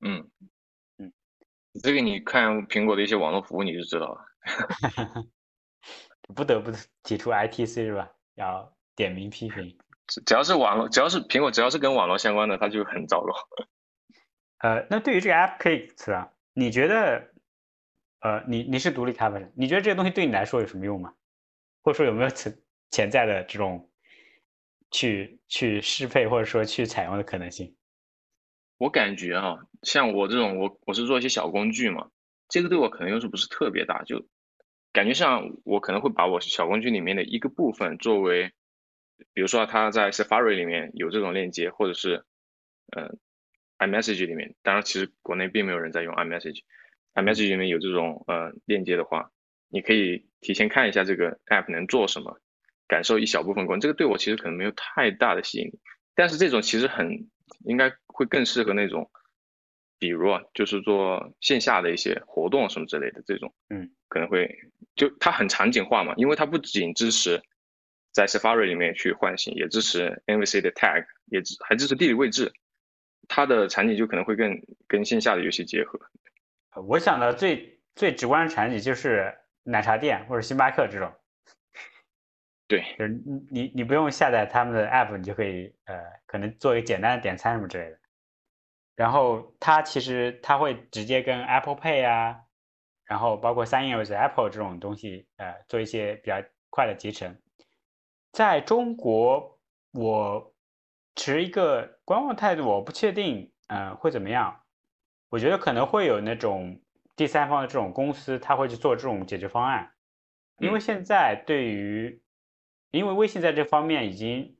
嗯嗯，这个你看苹果的一些网络服务你就知道了。不得不提出 ITC 是吧？要点名批评。只要是网络，只要是苹果，只要是跟网络相关的，它就很糟糕。呃，那对于这个 App Kit 啊，你觉得，呃，你你是独立开发者，你觉得这个东西对你来说有什么用吗？或者说有没有潜潜在的这种去去适配或者说去采用的可能性？我感觉啊，像我这种，我我是做一些小工具嘛，这个对我可能用处不是特别大，就感觉上我可能会把我小工具里面的一个部分作为。比如说，它在 Safari 里面有这种链接，或者是，呃，iMessage 里面，当然其实国内并没有人在用 iMessage，iMessage 里面有这种呃链接的话，你可以提前看一下这个 app 能做什么，感受一小部分功能。这个对我其实可能没有太大的吸引力，但是这种其实很应该会更适合那种，比如啊，就是做线下的一些活动什么之类的这种，嗯，可能会就它很场景化嘛，因为它不仅支持。在 Safari 里面去唤醒，也支持 MVC 的 tag，也支还支持地理位置，它的场景就可能会更跟线下的游戏结合。我想的最最直观的场景就是奶茶店或者星巴克这种。对，就是你你你不用下载他们的 app，你就可以呃可能做一个简单的点餐什么之类的。然后它其实它会直接跟 Apple Pay 啊，然后包括 Sign in with Apple 这种东西呃做一些比较快的集成。在中国，我持一个观望态度，我不确定，呃，会怎么样。我觉得可能会有那种第三方的这种公司，他会去做这种解决方案。因为现在对于，因为微信在这方面已经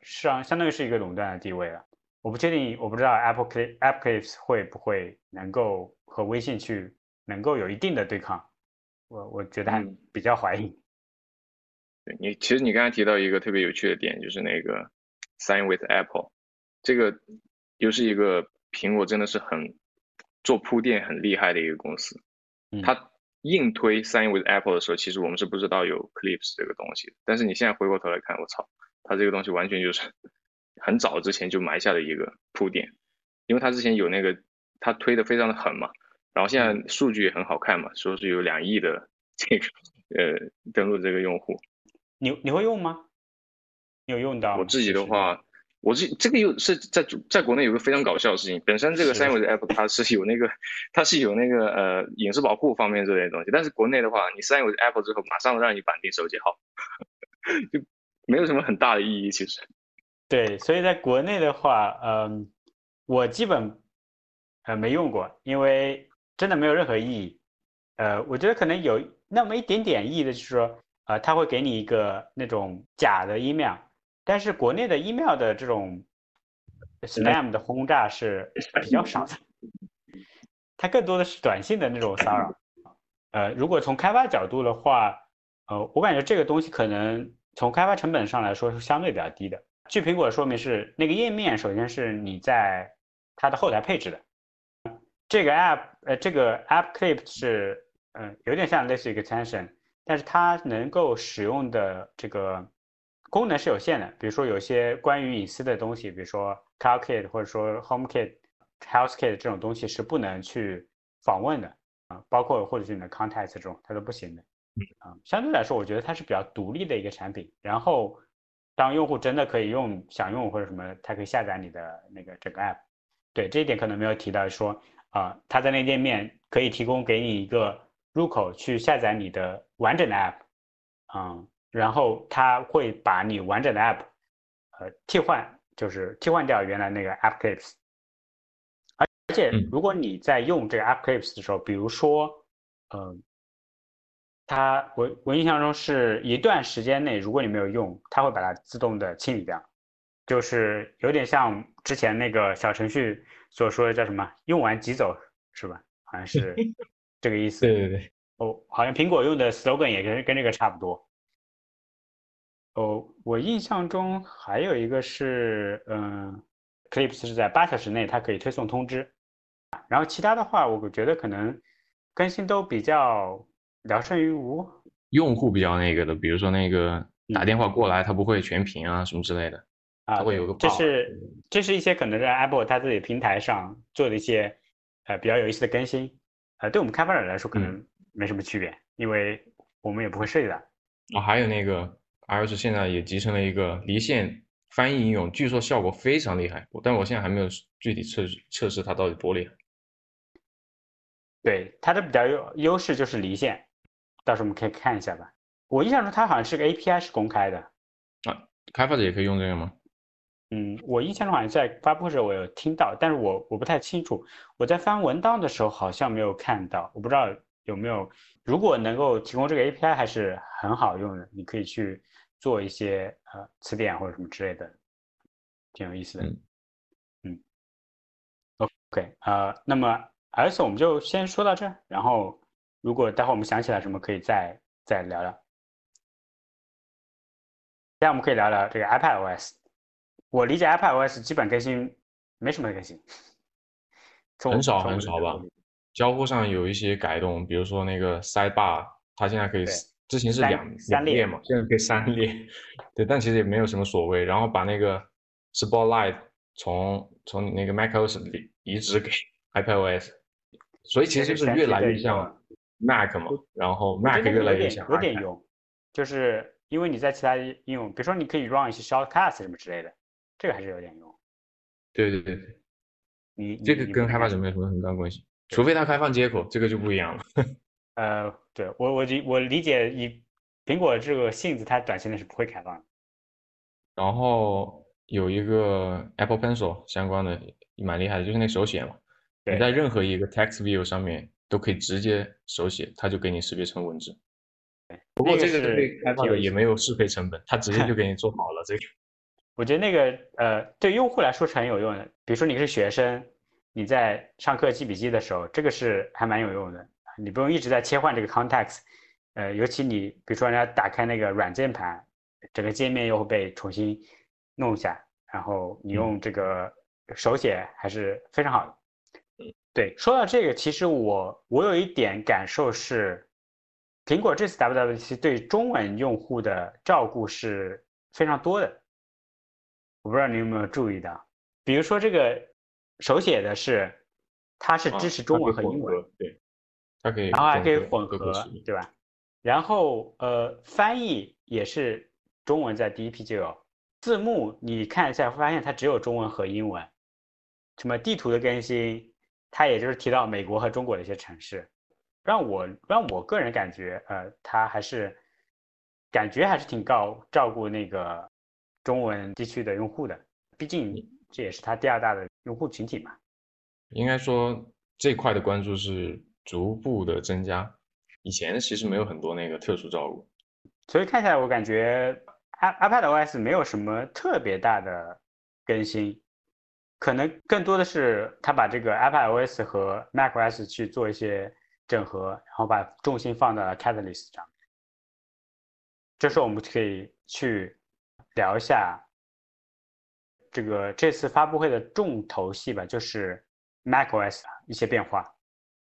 上相当于是一个垄断的地位了。我不确定，我不知道 Apple Clip App Clips 会不会能够和微信去能够有一定的对抗。我我觉得还比较怀疑。对你，其实你刚才提到一个特别有趣的点，就是那个 Sign with Apple，这个又是一个苹果真的是很做铺垫很厉害的一个公司。它硬推 Sign with Apple 的时候，其实我们是不知道有 Clips 这个东西。但是你现在回过头来看，我操，它这个东西完全就是很早之前就埋下的一个铺垫，因为他之前有那个他推的非常的狠嘛，然后现在数据也很好看嘛，说是有两亿的 这个呃登录这个用户。你你会用吗？你有用到？我自己的话，我这这个又是在在国内有个非常搞笑的事情，本身这个三 iOS app 它是有那个它是有那个呃隐私保护方面这类东西，但是国内的话，你三 iOS app 之后马上让你绑定手机号，就没有什么很大的意义其实。对，所以在国内的话，嗯，我基本呃没用过，因为真的没有任何意义。呃，我觉得可能有那么一点点意义的，就是说，呃，他会给你一个那种假的 email。但是国内的 email 的这种 spam 的轰炸是比较少的，它更多的是短信的那种骚扰。呃，如果从开发角度的话，呃，我感觉这个东西可能从开发成本上来说是相对比较低的。据苹果说明是，那个页面首先是你在它的后台配置的，这个 app 呃这个 app clip 是嗯有点像类似于一个 extension，但是它能够使用的这个。功能是有限的，比如说有些关于隐私的东西，比如说 CarKit 或者说 HomeKit、HealthKit 这种东西是不能去访问的啊，包括或者是你的 contact 这种，它都不行的。啊，相对来说，我觉得它是比较独立的一个产品。然后，当用户真的可以用、想用或者什么，他可以下载你的那个整个 App。对这一点可能没有提到说啊，它在那页面可以提供给你一个入口去下载你的完整的 App，嗯。然后它会把你完整的 app，呃，替换，就是替换掉原来那个 app clips。而且如果你在用这个 app clips 的时候，比如说，嗯，它我我印象中是一段时间内，如果你没有用，它会把它自动的清理掉，就是有点像之前那个小程序所说的叫什么“用完即走”，是吧？好像是 这个意思。对对对。哦，好像苹果用的 slogan 也跟跟这个差不多。哦，我印象中还有一个是，嗯，Clips 是在八小时内它可以推送通知，然后其他的话，我觉得可能更新都比较聊胜于无。用户比较那个的，比如说那个打电话过来，他不会全屏啊什么之类的，他会有个。这是这是一些可能在 Apple 它自己平台上做的一些呃比较有意思的更新，呃，对我们开发者来说可能没什么区别，因为我们也不会设计的。啊，还有那个。iOS 现在也集成了一个离线翻译应用，据说效果非常厉害，但我现在还没有具体测测试它到底多厉害。对，它的比较优优势就是离线，到时候我们可以看一下吧。我印象中它好像是个 API 是公开的。啊，开发者也可以用这个吗？嗯，我印象中好像在发布时候我有听到，但是我我不太清楚。我在翻文档的时候好像没有看到，我不知道有没有。如果能够提供这个 API 还是很好用的，你可以去。做一些呃词典或者什么之类的，挺有意思的。嗯，OK 啊，那么 iOS 我们就先说到这，然后如果待会我们想起来什么，可以再再聊聊。现在我们可以聊聊这个 iPadOS。我理解 iPadOS 基本更新没什么更新，很少很少吧。交互上有一些改动，比如说那个 Sidebar，它现在可以。之前是两两列嘛，现在可以三列，对，但其实也没有什么所谓。然后把那个 Spotlight 从从你那个 macOS 里移植给 iPadOS，所以其实就是越来越像 Mac 嘛。然后 Mac 越来越像。有点用，就是因为你在其他应用，比如说你可以 run 一些 Shortcuts 什么之类的，这个还是有点用。对对对对，你这个跟开发者没有什么很大关系，除非它开放接口，这个就不一样了。呃，对我我理我理解，以苹果这个性子，它短期内是不会开放的。然后有一个 Apple Pencil 相关的，蛮厉害的，就是那手写嘛。你在任何一个 Text View 上面都可以直接手写，它就给你识别成文字。不过这个对开发者也没有适配成本，它直接就 给你做好了这个。我觉得那个呃，对用户来说是很有用的。比如说你是学生，你在上课记笔记的时候，这个是还蛮有用的。你不用一直在切换这个 context，呃，尤其你比如说人家打开那个软键盘，整个界面又会被重新弄一下，然后你用这个手写还是非常好的。对，说到这个，其实我我有一点感受是，苹果这次 WWDC 对中文用户的照顾是非常多的。我不知道你有没有注意到，比如说这个手写的是，它是支持中文和英文，对。它可以然后还可以混合，对吧？然后呃，翻译也是中文在第一批就有，字幕你看一下，会发现它只有中文和英文。什么地图的更新，它也就是提到美国和中国的一些城市，让我让我个人感觉，呃，他还是感觉还是挺高照顾那个中文地区的用户的，毕竟这也是他第二大的用户群体嘛。应该说这块的关注是逐步的增加，以前其实没有很多那个特殊照顾，所以看起来我感觉 i iPad OS 没有什么特别大的更新。可能更多的是他把这个 iPadOS 和 macOS 去做一些整合，然后把重心放在 Catalyst 上。这时候我们可以去聊一下这个这次发布会的重头戏吧，就是 macOS 一些变化。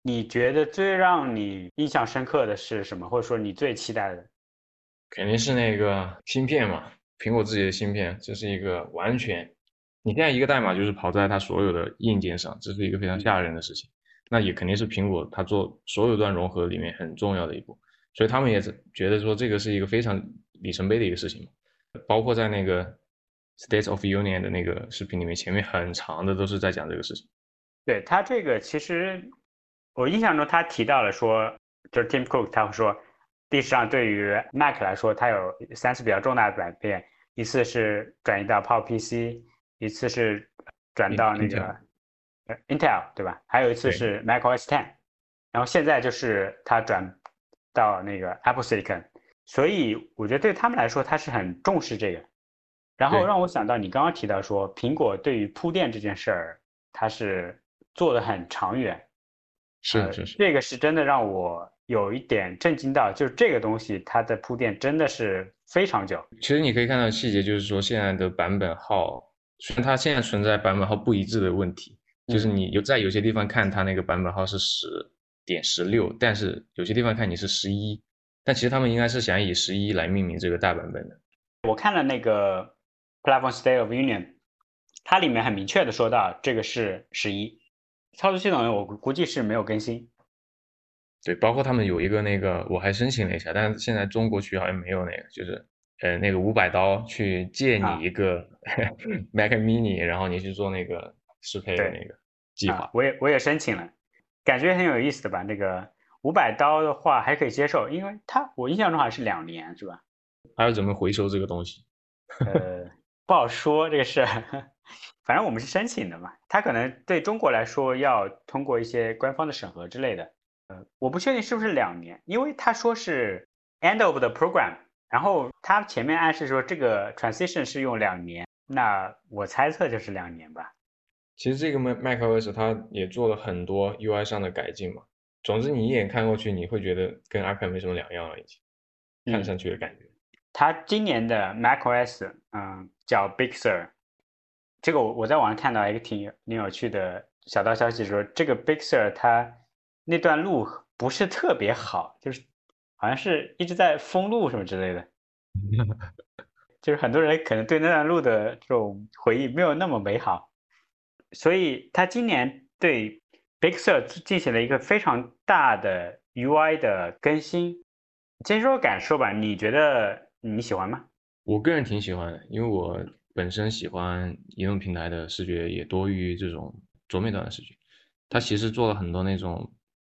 你觉得最让你印象深刻的是什么？或者说你最期待的？肯定是那个芯片嘛，苹果自己的芯片，这是一个完全。你现在一个代码就是跑在它所有的硬件上，这是一个非常吓人的事情。那也肯定是苹果它做所有段融合里面很重要的一步，所以他们也是觉得说这个是一个非常里程碑的一个事情。包括在那个 State of Union 的那个视频里面，前面很长的都是在讲这个事情。对他这个，其实我印象中他提到了说，就是 Tim Cook 他会说，历史上对于 Mac 来说，它有三次比较重大的转变，一次是转移到 PowerPC。一次是转到那个 Intel 对吧？还有一次是 macOS 10，然后现在就是他转到那个 Apple Silicon，所以我觉得对他们来说，他是很重视这个。然后让我想到你刚刚提到说，苹果对于铺垫这件事儿，它是做的很长远。是是是，这个是真的让我有一点震惊到，就是这个东西它的铺垫真的是非常久。其实你可以看到细节，就是说现在的版本号。虽然它现在存在版本号不一致的问题，就是你有在有些地方看它那个版本号是十点十六，但是有些地方看你是十一，但其实他们应该是想以十一来命名这个大版本的。我看了那个 Platform State of Union，它里面很明确的说到这个是十一，操作系统我估计是没有更新。对，包括他们有一个那个我还申请了一下，但是现在中国区好像没有那个，就是。呃，那个五百刀去借你一个 Mac Mini，然后你去做那个适配的那个计划。我也我也申请了，感觉很有意思的吧？那个五百刀的话还可以接受，因为它我印象中好像是两年，是吧？还要怎么回收这个东西？呃，不好说这个事，反正我们是申请的嘛。它可能对中国来说要通过一些官方的审核之类的。呃，我不确定是不是两年，因为他说是 End of the program。然后他前面暗示说这个 transition 是用两年，那我猜测就是两年吧。其实这个 Mac macOS 它也做了很多 UI 上的改进嘛。总之你一眼看过去，你会觉得跟 iPad 没什么两样了，已经看上去的感觉。它今年的 macOS，嗯，叫 Big Sur。这个我我在网上看到一个挺挺有趣的小道消息，说这个 Big Sur 它那段路不是特别好，就是。好像是一直在封路什么之类的，就是很多人可能对那段路的这种回忆没有那么美好，所以他今年对 Big Sur 进行了一个非常大的 UI 的更新。先说感受吧，你觉得你喜欢吗？我个人挺喜欢的，因为我本身喜欢移动平台的视觉也多于这种桌面端的视觉。它其实做了很多那种。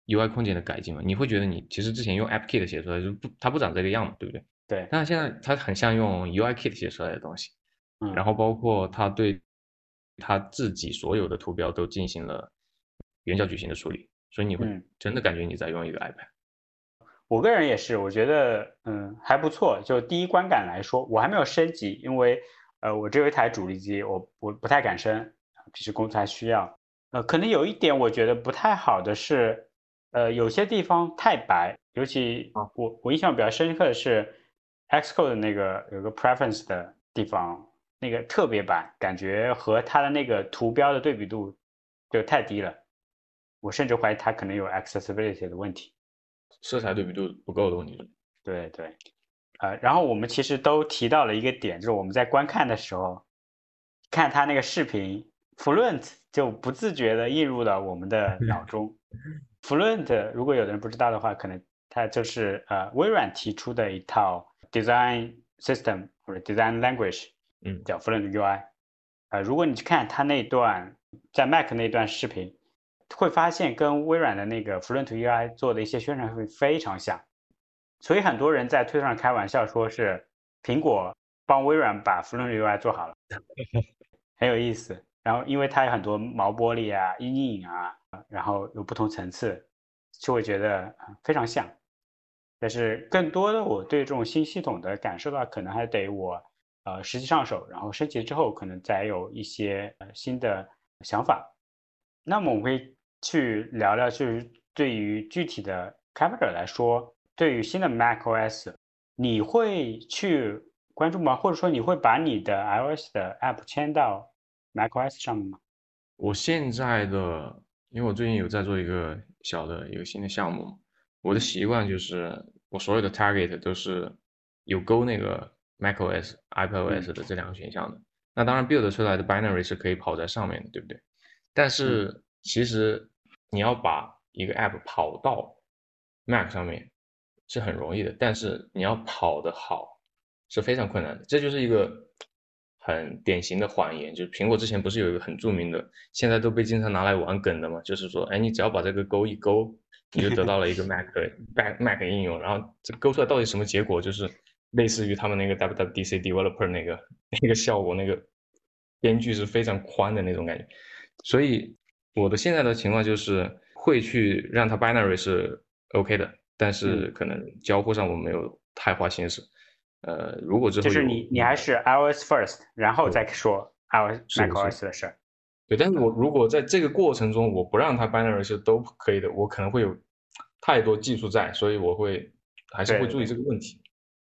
UI 空间的改进嘛，你会觉得你其实之前用 AppKit 写出来就不，它不长这个样嘛，对不对？对。但是现在它很像用 UIKit 写出来的东西，嗯。然后包括它对它自己所有的图标都进行了圆角矩形的处理，所以你会真的感觉你在用一个 iPad。我个人也是，我觉得嗯还不错。就第一观感来说，我还没有升级，因为呃我只有一台主力机，我我不太敢升，平时工作还需要。呃，可能有一点我觉得不太好的是。呃，有些地方太白，尤其我我印象比较深刻的是，Xcode 那个有个 Preference 的地方，那个特别白，感觉和它的那个图标的对比度就太低了。我甚至怀疑它可能有 Accessibility 的问题，色彩对比度不够的问题。对对，呃，然后我们其实都提到了一个点，就是我们在观看的时候，看它那个视频，Fluent 就不自觉的映入了我们的脑中。Fluent，如果有的人不知道的话，可能它就是呃微软提出的一套 design system 或者 design language，嗯，叫 Fluent UI。呃，如果你去看他那段在 Mac 那段视频，会发现跟微软的那个 Fluent UI 做的一些宣传会非常像。所以很多人在推特上开玩笑说是苹果帮微软把 Fluent UI 做好了，很有意思。然后因为它有很多毛玻璃啊、阴影啊，然后有不同层次，就会觉得非常像。但是更多的我对这种新系统的感受的话，可能还得我呃实际上手，然后升级之后，可能再有一些呃新的想法。那么我们可以去聊聊，就是对于具体的开发者来说。对于新的 macOS，你会去关注吗？或者说你会把你的 iOS 的 app 迁到 macOS 上面吗？我现在的，因为我最近有在做一个小的一个新的项目，我的习惯就是我所有的 target 都是有勾那个 macOS、iPadOS 的这两个选项的。那当然 build 出来的 binary 是可以跑在上面的，对不对？但是其实你要把一个 app 跑到 Mac 上面。是很容易的，但是你要跑得好是非常困难的。这就是一个很典型的谎言，就是苹果之前不是有一个很著名的，现在都被经常拿来玩梗的嘛，就是说，哎，你只要把这个勾一勾，你就得到了一个 Mac Mac Mac 应用，然后这勾出来到底什么结果，就是类似于他们那个 WWDC Developer 那个那个效果，那个边距是非常宽的那种感觉。所以我的现在的情况就是会去让它 binary 是 OK 的。但是可能交互上我没有太花心思，呃，如果之后就是你你还是 iOS first，然后再说 iOS macOS 的事儿。对，但是我如果在这个过程中我不让它 binary 是都可以的，我可能会有太多技术在，所以我会还是会注意这个问题。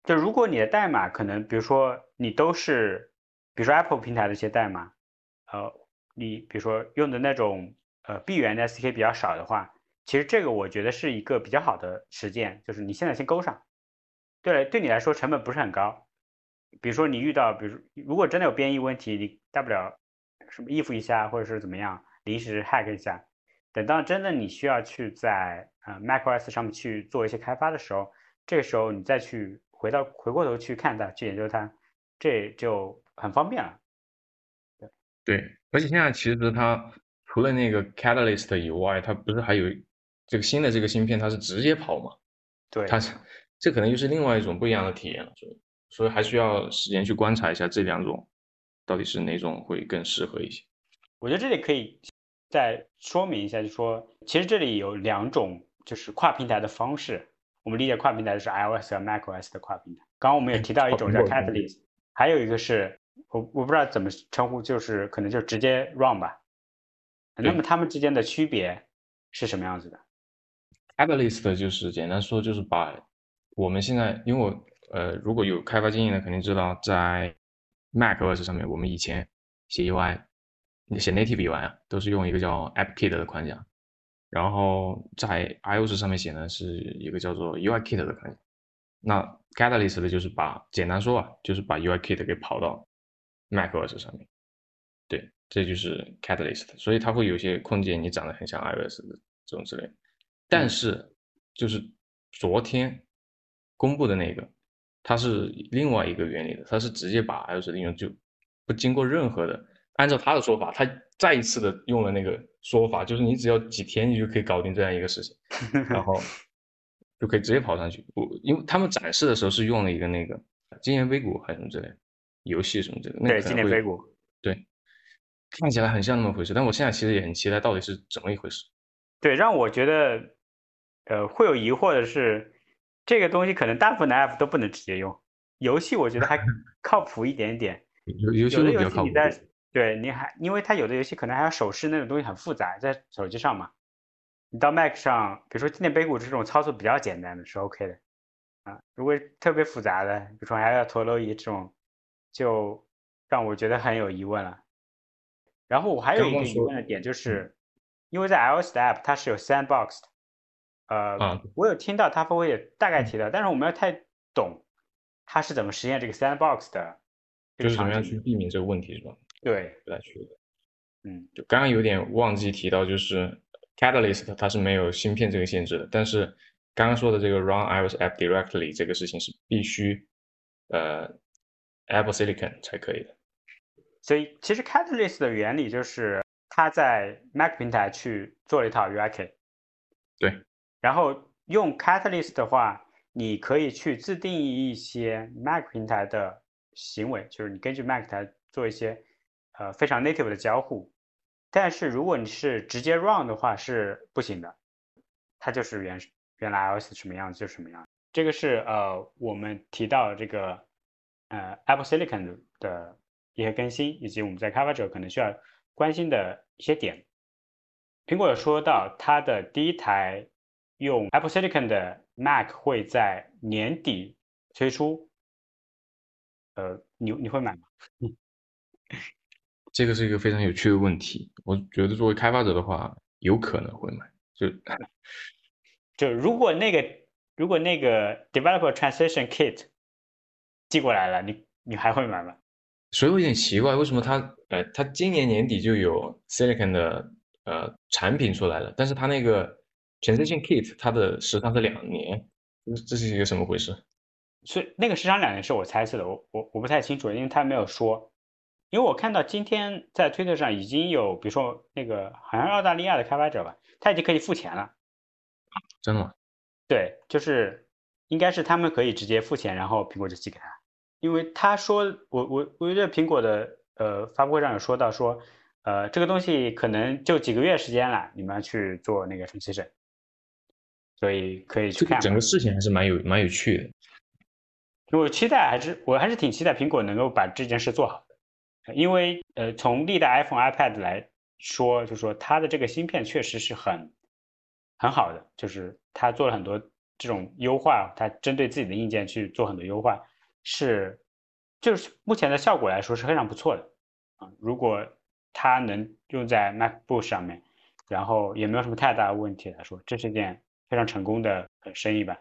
就如果你的代码可能，比如说你都是，比如说 Apple 平台的一些代码，呃，你比如说用的那种呃闭源的 SDK 比较少的话。其实这个我觉得是一个比较好的实践，就是你现在先勾上，对，对你来说成本不是很高。比如说你遇到，比如如果真的有编译问题，你大不了什么 if 一下，或者是怎么样，临时 hack 一下。等到真的你需要去在呃 macOS 上面去做一些开发的时候，这个时候你再去回到回过头去看它，去研究它，这就很方便了。对对，而且现在其实它除了那个 Catalyst 以外，它不是还有。这个新的这个芯片，它是直接跑嘛？对，它是这可能又是另外一种不一样的体验了，所以所以还需要时间去观察一下这两种到底是哪种会更适合一些。我觉得这里可以再说明一下，就说其实这里有两种就是跨平台的方式。我们理解跨平台就是 iOS 和 macOS 的跨平台。刚刚我们也提到一种叫 Catalyst，还有一个是我我不知道怎么称呼，就是可能就直接 Run 吧。那么它们之间的区别是什么样子的？Catalyst 就是简单说，就是把我们现在，因为我呃如果有开发经验的肯定知道，在 macOS 上面，我们以前写 UI，写 native UI 啊，都是用一个叫 AppKit 的框架，然后在 iOS 上面写呢是一个叫做 UIKit 的框架。那 Catalyst 的就是把简单说啊，就是把 UIKit 给跑到 macOS 上面，对，这就是 Catalyst，所以它会有些空间你长得很像 iOS 的这种之类。但是，就是昨天公布的那个，它是另外一个原理的，它是直接把 iOS 应用就不经过任何的，按照他的说法，他再一次的用了那个说法，就是你只要几天你就可以搞定这样一个事情，然后就可以直接跑上去。我因为他们展示的时候是用了一个那个经验硅谷还是什么之类游戏什么之类，对，经验硅谷，对，看起来很像那么回事，但我现在其实也很期待到底是怎么一回事。对，让我觉得。呃，会有疑惑的是，这个东西可能大部分的 app 都不能直接用。游戏我觉得还 靠谱一点点，有游戏比较靠谱。对，你还因为它有的游戏可能还要手势那种东西很复杂，在手机上嘛。你到 Mac 上，比如说纪念碑谷这种操作比较简单的是 OK 的啊。如果特别复杂的，比如说还要陀螺仪这种，就让我觉得很有疑问了。然后我还有一个疑问的点就是，因为在 iOS 的 app 它是有 Sandbox 的。呃，我有听到他会大概提到，但是我没有太懂他是怎么实现这个 sandbox 的，就是怎么样去避免这个问题，是吧？对，不太确定。嗯，就刚刚有点忘记提到，就是 Catalyst 它是没有芯片这个限制的，但是刚刚说的这个 Run iOS App Directly 这个事情是必须呃 Apple Silicon 才可以的，所以其实 Catalyst 的原理就是它在 Mac 平台去做了一套 UIK。对。然后用 Catalyst 的话，你可以去自定义一些 Mac 平台的行为，就是你根据 Mac 台做一些呃非常 native 的交互。但是如果你是直接 run 的话是不行的，它就是原原来 iOS 什么样子就什么样。这个是呃我们提到这个呃 Apple Silicon 的一些更新，以及我们在开发者可能需要关心的一些点。苹果有说到它的第一台用 Apple Silicon 的 Mac 会在年底推出，呃，你你会买吗？这个是一个非常有趣的问题。我觉得作为开发者的话，有可能会买。就 就如果那个如果那个 Developer Transition Kit 寄过来了，你你还会买吗？所以我有点奇怪，为什么他呃他今年年底就有 Silicon 的呃产品出来了，但是他那个 Transition Kit 它的时长是两年，这是一个什么回事？所以那个时长两年是我猜测的，我我我不太清楚，因为他没有说。因为我看到今天在推特上已经有，比如说那个好像澳大利亚的开发者吧，他已经可以付钱了。真的吗？对，就是应该是他们可以直接付钱，然后苹果就寄给他。因为他说，我我我觉得苹果的呃发布会上有说到说，呃这个东西可能就几个月时间了，你们要去做那个 transition，所以可以去看。整个事情还是蛮有蛮有趣的。我期待还是我还是挺期待苹果能够把这件事做好的。因为呃，从历代 iPhone、iPad 来说，就说它的这个芯片确实是很很好的，就是它做了很多这种优化，它针对自己的硬件去做很多优化，是就是目前的效果来说是非常不错的啊。如果它能用在 MacBook 上面，然后也没有什么太大的问题来说，这是一件非常成功的生意吧。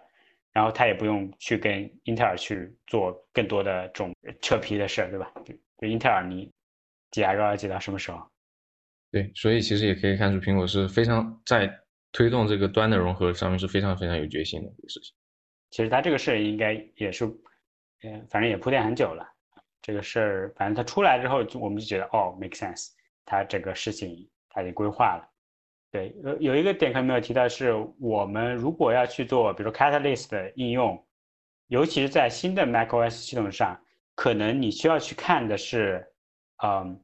然后他也不用去跟英特尔去做更多的这种扯皮的事儿，对吧？就英特尔，你挤牙膏要挤到什么时候？对，所以其实也可以看出，苹果是非常在推动这个端的融合上面是非常非常有决心的一个事情。其实它这个事儿应该也是，嗯，反正也铺垫很久了。这个事儿，反正它出来之后，就我们就觉得哦，make sense。它这个事情它已经规划了。对，有有一个点可能没有提到，是我们如果要去做，比如说 Catalyst 的应用，尤其是在新的 macOS 系统上。可能你需要去看的是，嗯，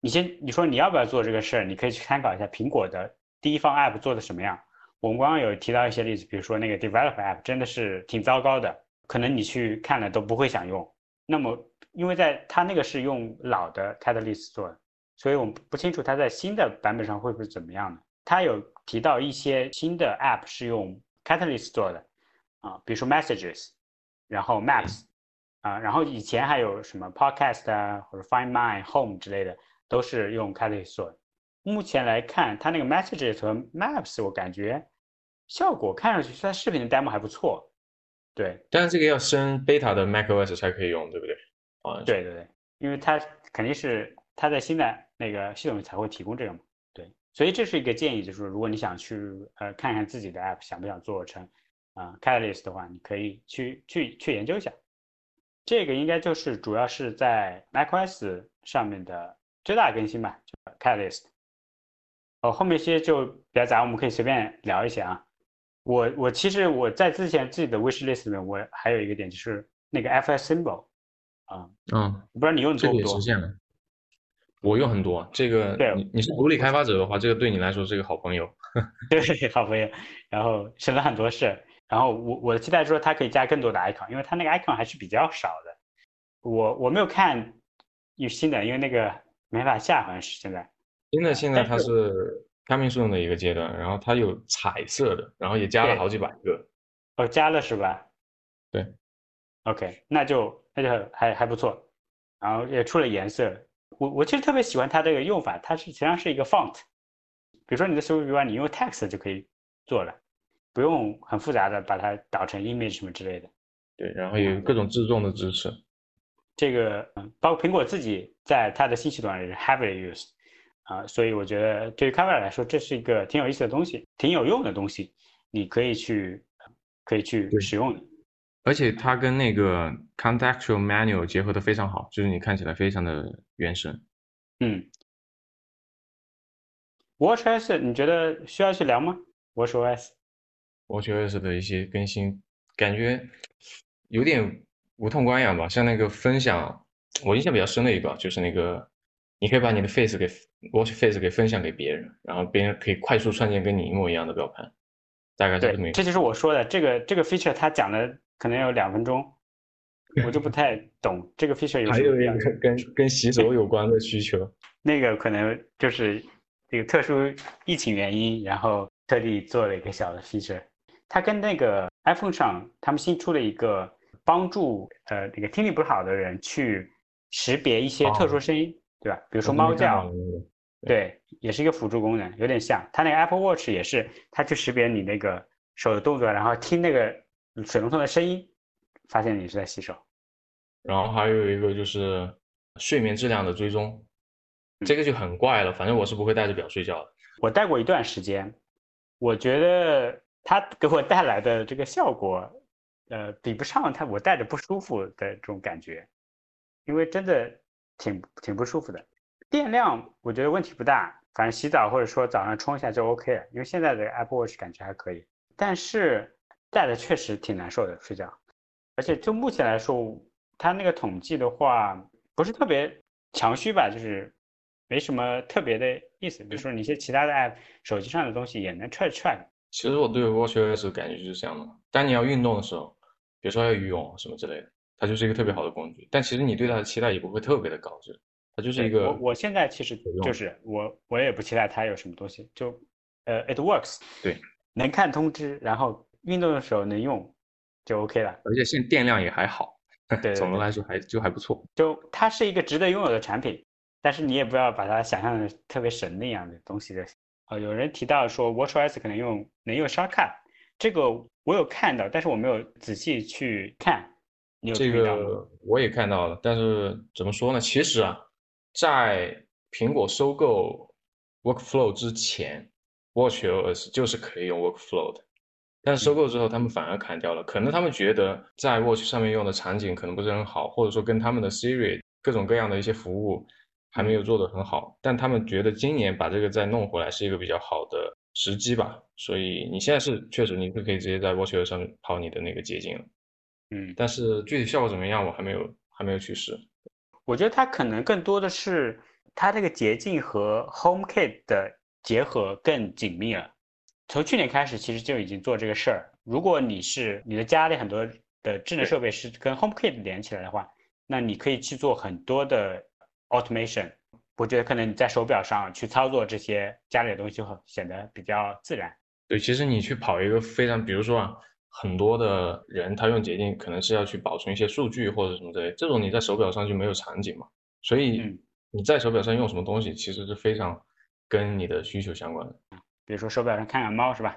你先你说你要不要做这个事儿？你可以去参考一下苹果的第一方 App 做的什么样。我们刚刚有提到一些例子，比如说那个 Develop App 真的是挺糟糕的，可能你去看了都不会想用。那么，因为在它那个是用老的 Catalyst 做的，所以我们不清楚它在新的版本上会不会怎么样呢。它有提到一些新的 App 是用 Catalyst 做的，啊，比如说 Messages，然后 Maps。啊，然后以前还有什么 Podcast 啊，或者 Find My Home 之类的，都是用 Catalyst 做的。目前来看，它那个 Messages 和 Maps，我感觉效果看上去，它视频的 demo 还不错。对，但是这个要升 Beta 的 macOS 才可以用，对不对？啊，对对对，因为它肯定是它在新的那个系统才会提供这个嘛。对，所以这是一个建议，就是如果你想去呃看看自己的 App 想不想做成啊 Catalyst 的话，你可以去去去研究一下。这个应该就是主要是在 macOS 上面的最大更新吧，Catalyst。哦，后面些就比较杂，我们可以随便聊一些啊。我我其实我在之前自己的 wish list 里面，我还有一个点就是那个 FS Symbol 啊，嗯，不知道你用的多不多？实现了，我用很多。这个，对，你是独立开发者的话，这个对你来说是个好朋友。对，好朋友，然后省了很多事。然后我我的期待说它可以加更多的 icon，因为它那个 icon 还是比较少的。我我没有看有新的，因为那个没法下，好像是现在。新的现在它是 coming soon 的一个阶段，然后它有彩色的，然后也加了好几百个。哦，加了是吧？对。OK，那就那就还还不错。然后也出了颜色。我我其实特别喜欢它这个用法，它是实际上是一个 font。比如说你的 s u i 你用 text 就可以做了。不用很复杂的把它导成 image 什么之类的，对，然后有各种自重的支持。这个，嗯，包括苹果自己在它的新系统上也是 heavily used，啊，所以我觉得对于开发者来说，这是一个挺有意思的东西，挺有用的东西，你可以去，可以去使用的。而且它跟那个 Contextual Manual 结合的非常好，就是你看起来非常的原生。嗯，WatchOS 你觉得需要去聊吗？WatchOS，WatchOS 的一些更新，感觉有点无痛关痒吧。像那个分享，我印象比较深的一个就是那个，你可以把你的 Face 给 Watch Face 给分享给别人，然后别人可以快速创建跟你一模一样的表盘。大概是这么。这就是我说的这个这个 feature，它讲的。可能要两分钟，我就不太懂这个 feature 有什么。还有一个跟跟洗手有关的需求，那个可能就是这个特殊疫情原因，然后特地做了一个小的 feature。它跟那个 iPhone 上他们新出了一个帮助呃那个听力不好的人去识别一些特殊声音，对吧？比如说猫叫，对，也是一个辅助功能，有点像。它那个 Apple Watch 也是，它去识别你那个手的动作，然后听那个。水龙头的声音，发现你是在洗手。然后还有一个就是睡眠质量的追踪，这个就很怪了。反正我是不会带着表睡觉的。我戴过一段时间，我觉得它给我带来的这个效果，呃，比不上它我戴着不舒服的这种感觉，因为真的挺挺不舒服的。电量我觉得问题不大，反正洗澡或者说早上充一下就 OK 了。因为现在的 Apple Watch 感觉还可以，但是。戴的确实挺难受的，睡觉，而且就目前来说，它那个统计的话不是特别强需吧，就是没什么特别的意思。比如说你一些其他的 app，手机上的东西也能 track track。其实我对 WatchOS 感觉就是这样的，当你要运动的时候，比如说要游泳什么之类的，它就是一个特别好的工具。但其实你对它的期待也不会特别的高，就它就是一个。我我现在其实就是我我也不期待它有什么东西，就呃，it works，对，能看通知，然后。运动的时候能用，就 OK 了。而且现电量也还好，对，总的来说还就还不错。就它是一个值得拥有的产品，但是你也不要把它想象的特别神那样的东西就行。啊，有人提到说 WatchOS 可能用能用 Shortcut，这个我有看到，但是我没有仔细去看。你有这个我也看到了，但是怎么说呢？其实啊，在苹果收购 Workflow 之前，WatchOS 就是可以用 Workflow 的。但是收购之后，他们反而砍掉了。可能他们觉得在 Watch 上面用的场景可能不是很好，或者说跟他们的 Siri 各种各样的一些服务还没有做得很好。但他们觉得今年把这个再弄回来是一个比较好的时机吧。所以你现在是确实你是可以直接在 Watch 上跑你的那个捷径了。嗯，但是具体效果怎么样，我还没有还没有去试。我觉得它可能更多的是它这个捷径和 HomeKit 的结合更紧密了。从去年开始，其实就已经做这个事儿。如果你是你的家里很多的智能设备是跟 HomeKit 连起来的话，那你可以去做很多的 automation。我觉得可能你在手表上去操作这些家里的东西，就显得比较自然。对，其实你去跑一个非常，比如说啊，很多的人他用捷径可能是要去保存一些数据或者什么之类，这种你在手表上就没有场景嘛。所以你在手表上用什么东西，其实是非常跟你的需求相关的。比如说手表上看看猫是吧？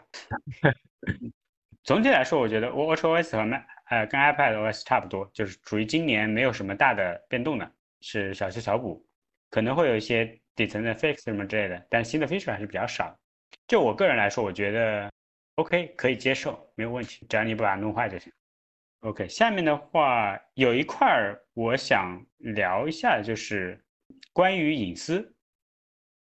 总体来说，我觉得 WatchOS 和 Mac 呃跟 iPadOS 差不多，就是属于今年没有什么大的变动的，是小修小补，可能会有一些底层的 fix 什么之类的，但新的 feature 还是比较少。就我个人来说，我觉得 OK 可以接受，没有问题，只要你不把它弄坏就行。OK，下面的话有一块儿我想聊一下，就是关于隐私。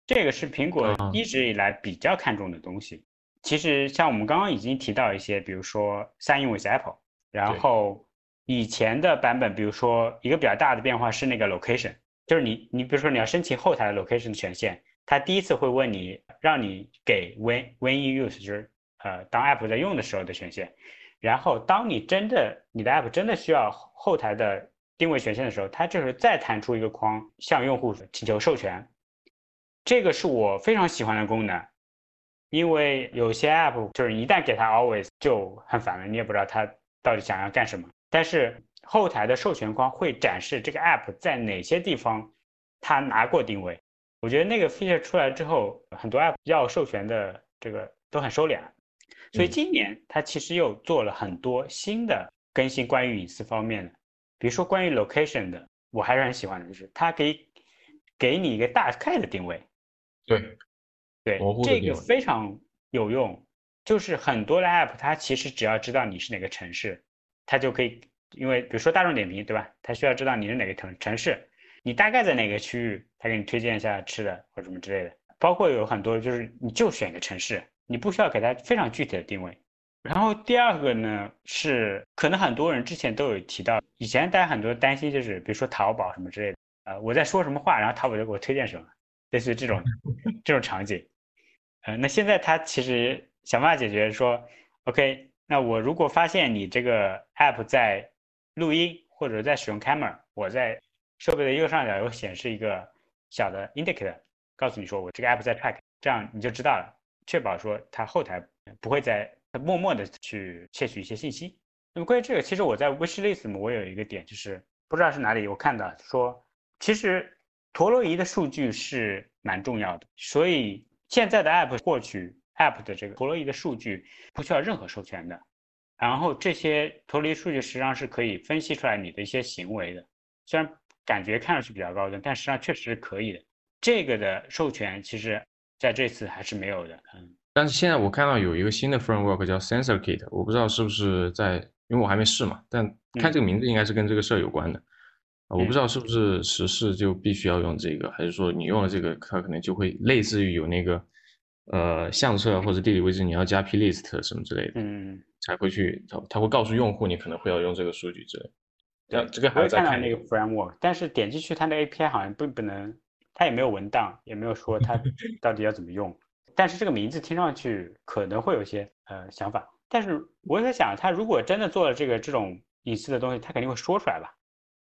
这个是苹果一直以来比较看重的东西。其实像我们刚刚已经提到一些，比如说 Sign with Apple，然后以前的版本，比如说一个比较大的变化是那个 Location，就是你你比如说你要申请后台的 Location 的权限，它第一次会问你，让你给 When When you use，就是呃当 App 在用的时候的权限。然后当你真的你的 App 真的需要后台的定位权限的时候，它就是再弹出一个框，向用户请求授权。这个是我非常喜欢的功能，因为有些 app 就是一旦给它 always 就很烦了，你也不知道它到底想要干什么。但是后台的授权框会展示这个 app 在哪些地方它拿过定位。我觉得那个 feature 出来之后，很多 app 要授权的这个都很收敛了。所以今年它其实又做了很多新的更新，关于隐私方面的，比如说关于 location 的，我还是很喜欢的，就是它可以给你一个大概的定位。对，对，这个非常有用。就是很多的 app，它其实只要知道你是哪个城市，它就可以，因为比如说大众点评，对吧？它需要知道你是哪个城城市，你大概在哪个区域，它给你推荐一下吃的或者什么之类的。包括有很多就是你就选个城市，你不需要给它非常具体的定位。然后第二个呢是，可能很多人之前都有提到，以前大家很多担心就是，比如说淘宝什么之类的，呃，我在说什么话，然后淘宝就给我推荐什么，类似于这种这种场景。呃，那现在他其实想办法解决说，OK，那我如果发现你这个 app 在录音或者在使用 camera，我在设备的右上角有显示一个小的 indicator，告诉你说我这个 app 在 track，这样你就知道了，确保说它后台不会在。默默的去窃取一些信息。那么关于这个，其实我在 Wishlist 我有一个点，就是不知道是哪里我看到说，其实陀螺仪的数据是蛮重要的。所以现在的 App 获取 App 的这个陀螺仪的数据不需要任何授权的。然后这些陀螺仪数据实际上是可以分析出来你的一些行为的。虽然感觉看上去比较高端，但实际上确实是可以的。这个的授权其实在这次还是没有的。嗯。但是现在我看到有一个新的 framework 叫 Sensor Kit，我不知道是不是在，因为我还没试嘛。但看这个名字应该是跟这个事儿有关的，我不知道是不是时事就必须要用这个，还是说你用了这个，它可能就会类似于有那个，呃，相册或者地理位置你要加 plist 什么之类的，嗯，才会去，它它会告诉用户你可能会要用这个数据之类。对，这个还要再看那个 framework，但是点进去它的 API 好像并不能，它也没有文档，也没有说它 到底要怎么用。但是这个名字听上去可能会有些呃想法，但是我在想，他如果真的做了这个这种隐私的东西，他肯定会说出来吧？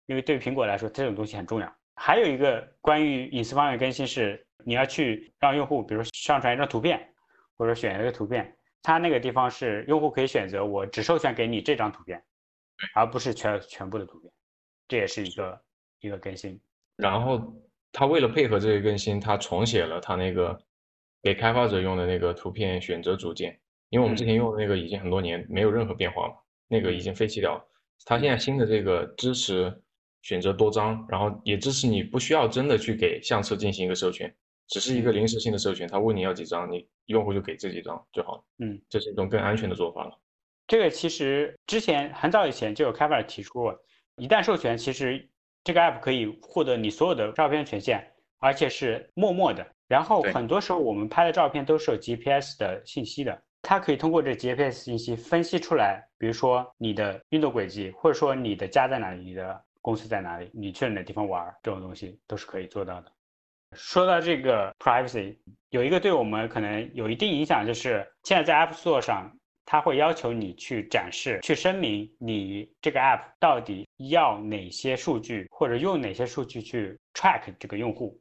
因为对于苹果来说，这种东西很重要。还有一个关于隐私方面更新是，你要去让用户，比如说上传一张图片，或者选一个图片，它那个地方是用户可以选择，我只授权给你这张图片，而不是全全部的图片，这也是一个一个更新。然后他为了配合这个更新，他重写了他那个。给开发者用的那个图片选择组件，因为我们之前用的那个已经很多年没有任何变化嘛，那个已经废弃掉了。它现在新的这个支持选择多张，然后也支持你不需要真的去给相册进行一个授权，只是一个临时性的授权。他问你要几张，你用户就给这几张就好了。嗯，这是一种更安全的做法了。这个其实之前很早以前就有开发者提出过，一旦授权，其实这个 app 可以获得你所有的照片权限，而且是默默的。然后很多时候我们拍的照片都是有 GPS 的信息的，它可以通过这 GPS 信息分析出来，比如说你的运动轨迹，或者说你的家在哪里，你的公司在哪里，你去了哪地方玩，这种东西都是可以做到的。说到这个 privacy，有一个对我们可能有一定影响，就是现在在 App Store 上，它会要求你去展示、去声明你这个 App 到底要哪些数据，或者用哪些数据去 track 这个用户。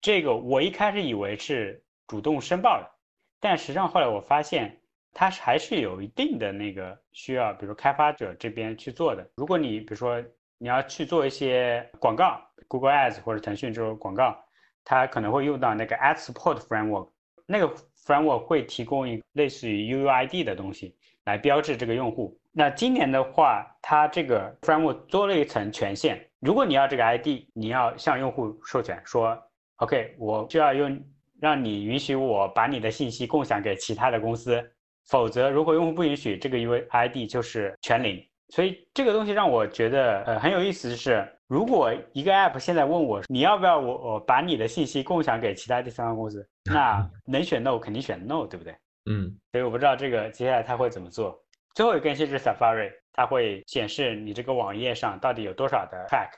这个我一开始以为是主动申报的，但实际上后来我发现，它还是有一定的那个需要，比如开发者这边去做的。如果你比如说你要去做一些广告，Google Ads 或者腾讯这种广告，它可能会用到那个 Ad Support Framework，那个 framework 会提供一类似于 UUID 的东西来标志这个用户。那今年的话，它这个 framework 多了一层权限，如果你要这个 ID，你要向用户授权说。OK，我就要用让你允许我把你的信息共享给其他的公司，否则如果用户不允许，这个 UID 就是全零。所以这个东西让我觉得呃很有意思的是，如果一个 App 现在问我你要不要我我把你的信息共享给其他第三方公司，那 能选 No 肯定选 No，对不对？嗯。所以我不知道这个接下来它会怎么做。最后一个更新是 Safari，它会显示你这个网页上到底有多少的 track，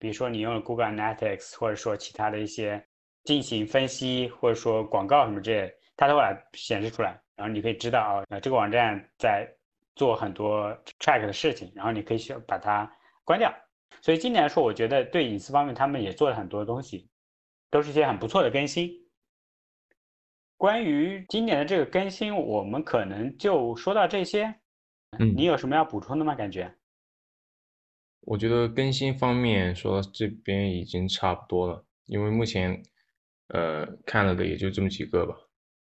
比如说你用了 Google Analytics，或者说其他的一些。进行分析或者说广告什么这些，它都会来显示出来，然后你可以知道啊，那这个网站在做很多 track 的事情，然后你可以去把它关掉。所以今年来说，我觉得对隐私方面他们也做了很多东西，都是一些很不错的更新。关于今年的这个更新，我们可能就说到这些。嗯，你有什么要补充的吗？感觉？我觉得更新方面说这边已经差不多了，因为目前。呃，看了的也就这么几个吧。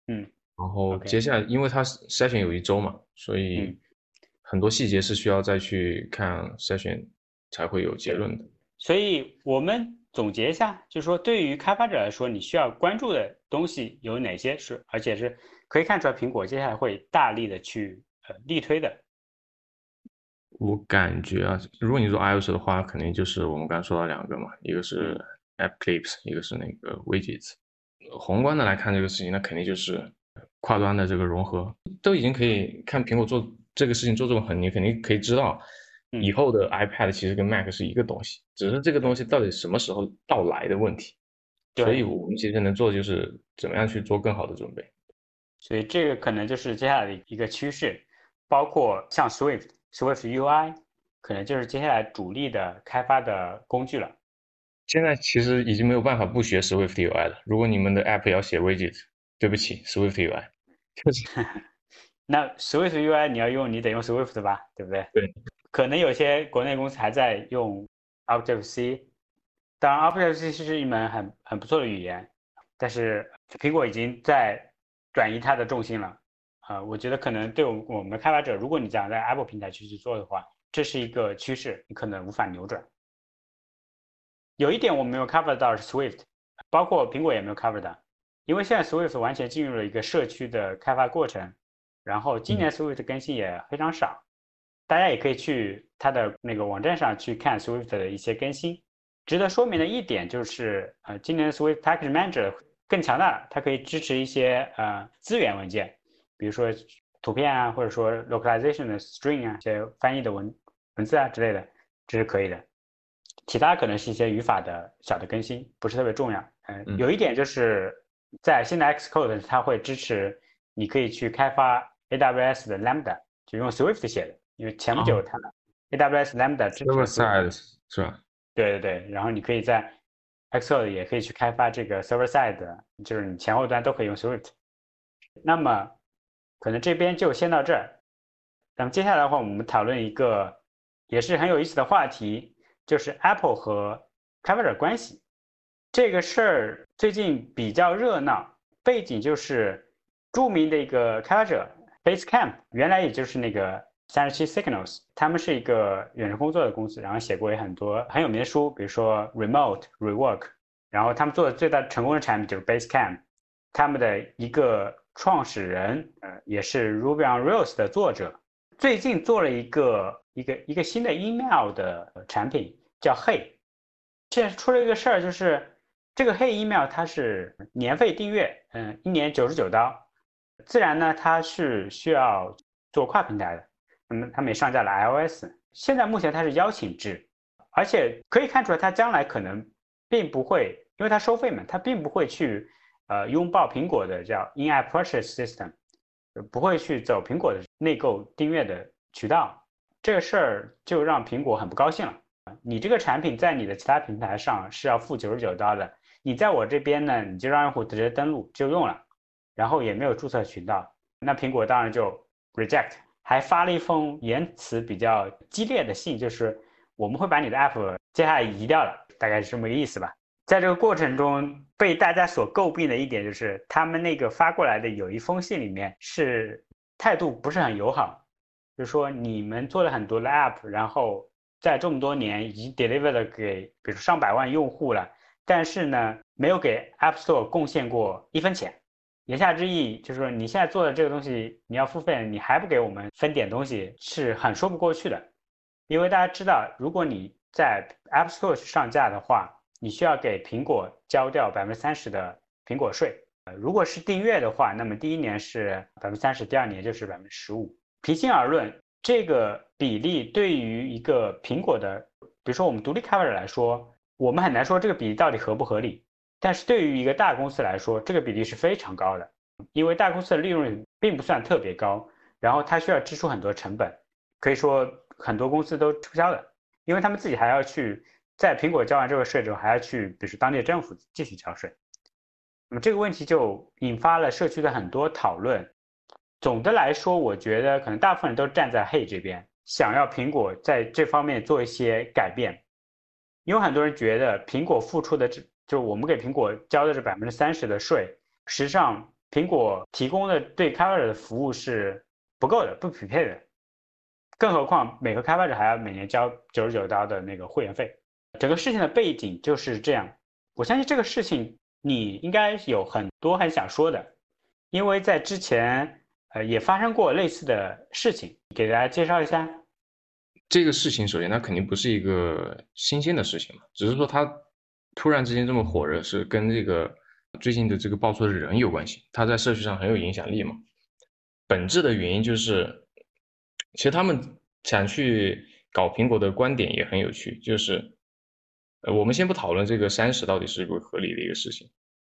嗯，然后接下来，因为它筛选有一周嘛，所以很多细节是需要再去看筛选才会有结论的。所以我们总结一下，就是说，对于开发者来说，你需要关注的东西有哪些？是而且是可以看出来，苹果接下来会大力的去呃力推的。我感觉啊，如果你做 iOS 的话，肯定就是我们刚才说到两个嘛，一个是 App Clips，一个是那个 Widgets。宏观的来看这个事情，那肯定就是跨端的这个融合，都已经可以看苹果做这个事情做这么狠，你肯定可以知道，以后的 iPad 其实跟 Mac 是一个东西，只是这个东西到底什么时候到来的问题。所以我们其实能做的就是怎么样去做更好的准备。所以这个可能就是接下来的一个趋势，包括像 Swift。Swift UI 可能就是接下来主力的开发的工具了。现在其实已经没有办法不学 Swift UI 了。如果你们的 App 要写 Widget，对不起，Swift UI 就是。那 Swift UI 你要用，你得用 Swift 吧，对不对？对。可能有些国内公司还在用 Objective C，当然 Objective C 是一门很很不错的语言，但是苹果已经在转移它的重心了。啊，我觉得可能对我我们的开发者，如果你想在 Apple 平台去去做的话，这是一个趋势，你可能无法扭转。有一点我没有 cover 到是 Swift，包括苹果也没有 cover 到，因为现在 Swift 完全进入了一个社区的开发过程，然后今年 Swift 更新也非常少，大家也可以去它的那个网站上去看 Swift 的一些更新。值得说明的一点就是，呃，今年 Swift Package Manager 更强大了，它可以支持一些呃资源文件。比如说图片啊，或者说 localization 的 string 啊，一些翻译的文文字啊之类的，这是可以的。其他可能是一些语法的小的更新，不是特别重要。嗯，有一点就是在新的 Xcode 它会支持，你可以去开发 AWS 的 Lambda，就用 Swift 写的，因为前不久它 AWS Lambda 支持 server side 是吧？对对对，然后你可以在 Excel 也可以去开发这个 server side，就是你前后端都可以用 Swift。那么可能这边就先到这儿，那么接下来的话，我们讨论一个也是很有意思的话题，就是 Apple 和开发者关系这个事儿最近比较热闹，背景就是著名的一个开发者 Basecamp，原来也就是那个三十七 Signals，他们是一个远程工作的公司，然后写过很多很有名的书，比如说 Remote Rework，然后他们做的最大成功的产品就是 Basecamp，他们的一个。创始人，呃，也是 Ruby on Rails 的作者，最近做了一个一个一个新的 email 的产品，叫 Hey。现在出了一个事儿，就是这个 Hey email 它是年费订阅，嗯，一年九十九刀。自然呢，它是需要做跨平台的，那么他们也上架了 iOS。现在目前它是邀请制，而且可以看出来，它将来可能并不会，因为它收费嘛，它并不会去。呃，拥抱苹果的叫 In-app Purchase System，不会去走苹果的内购订阅的渠道，这个事儿就让苹果很不高兴了。你这个产品在你的其他平台上是要付九十九刀的，你在我这边呢，你就让用户直接登录就用了，然后也没有注册渠道，那苹果当然就 reject，还发了一封言辞比较激烈的信，就是我们会把你的 app 接下来移掉了，大概是这么个意思吧。在这个过程中，被大家所诟病的一点就是，他们那个发过来的有一封信里面是态度不是很友好，就是说你们做了很多的 app，然后在这么多年已经 deliver 了给，比如上百万用户了，但是呢，没有给 App Store 贡献过一分钱。言下之意就是说，你现在做的这个东西你要付费，你还不给我们分点东西，是很说不过去的。因为大家知道，如果你在 App Store 上架的话，你需要给苹果交掉百分之三十的苹果税，如果是订阅的话，那么第一年是百分之三十，第二年就是百分之十五。平心而论，这个比例对于一个苹果的，比如说我们独立开发者来说，我们很难说这个比例到底合不合理。但是对于一个大公司来说，这个比例是非常高的，因为大公司的利润并不算特别高，然后它需要支出很多成本，可以说很多公司都吃不消的，因为他们自己还要去。在苹果交完这个税之后，还要去，比如说当地政府继续交税，那么这个问题就引发了社区的很多讨论。总的来说，我觉得可能大部分人都站在嘿这边，想要苹果在这方面做一些改变。因为很多人觉得苹果付出的这，就是我们给苹果交的是百分之三十的税，实际上苹果提供的对开发者的服务是不够的，不匹配的。更何况每个开发者还要每年交九十九刀的那个会员费。整个事情的背景就是这样，我相信这个事情你应该有很多很想说的，因为在之前呃也发生过类似的事情，给大家介绍一下。这个事情首先它肯定不是一个新鲜的事情嘛，只是说它突然之间这么火热，是跟这个最近的这个爆出的人有关系，他在社区上很有影响力嘛。本质的原因就是，其实他们想去搞苹果的观点也很有趣，就是，呃，我们先不讨论这个三十到底是不是合理的一个事情，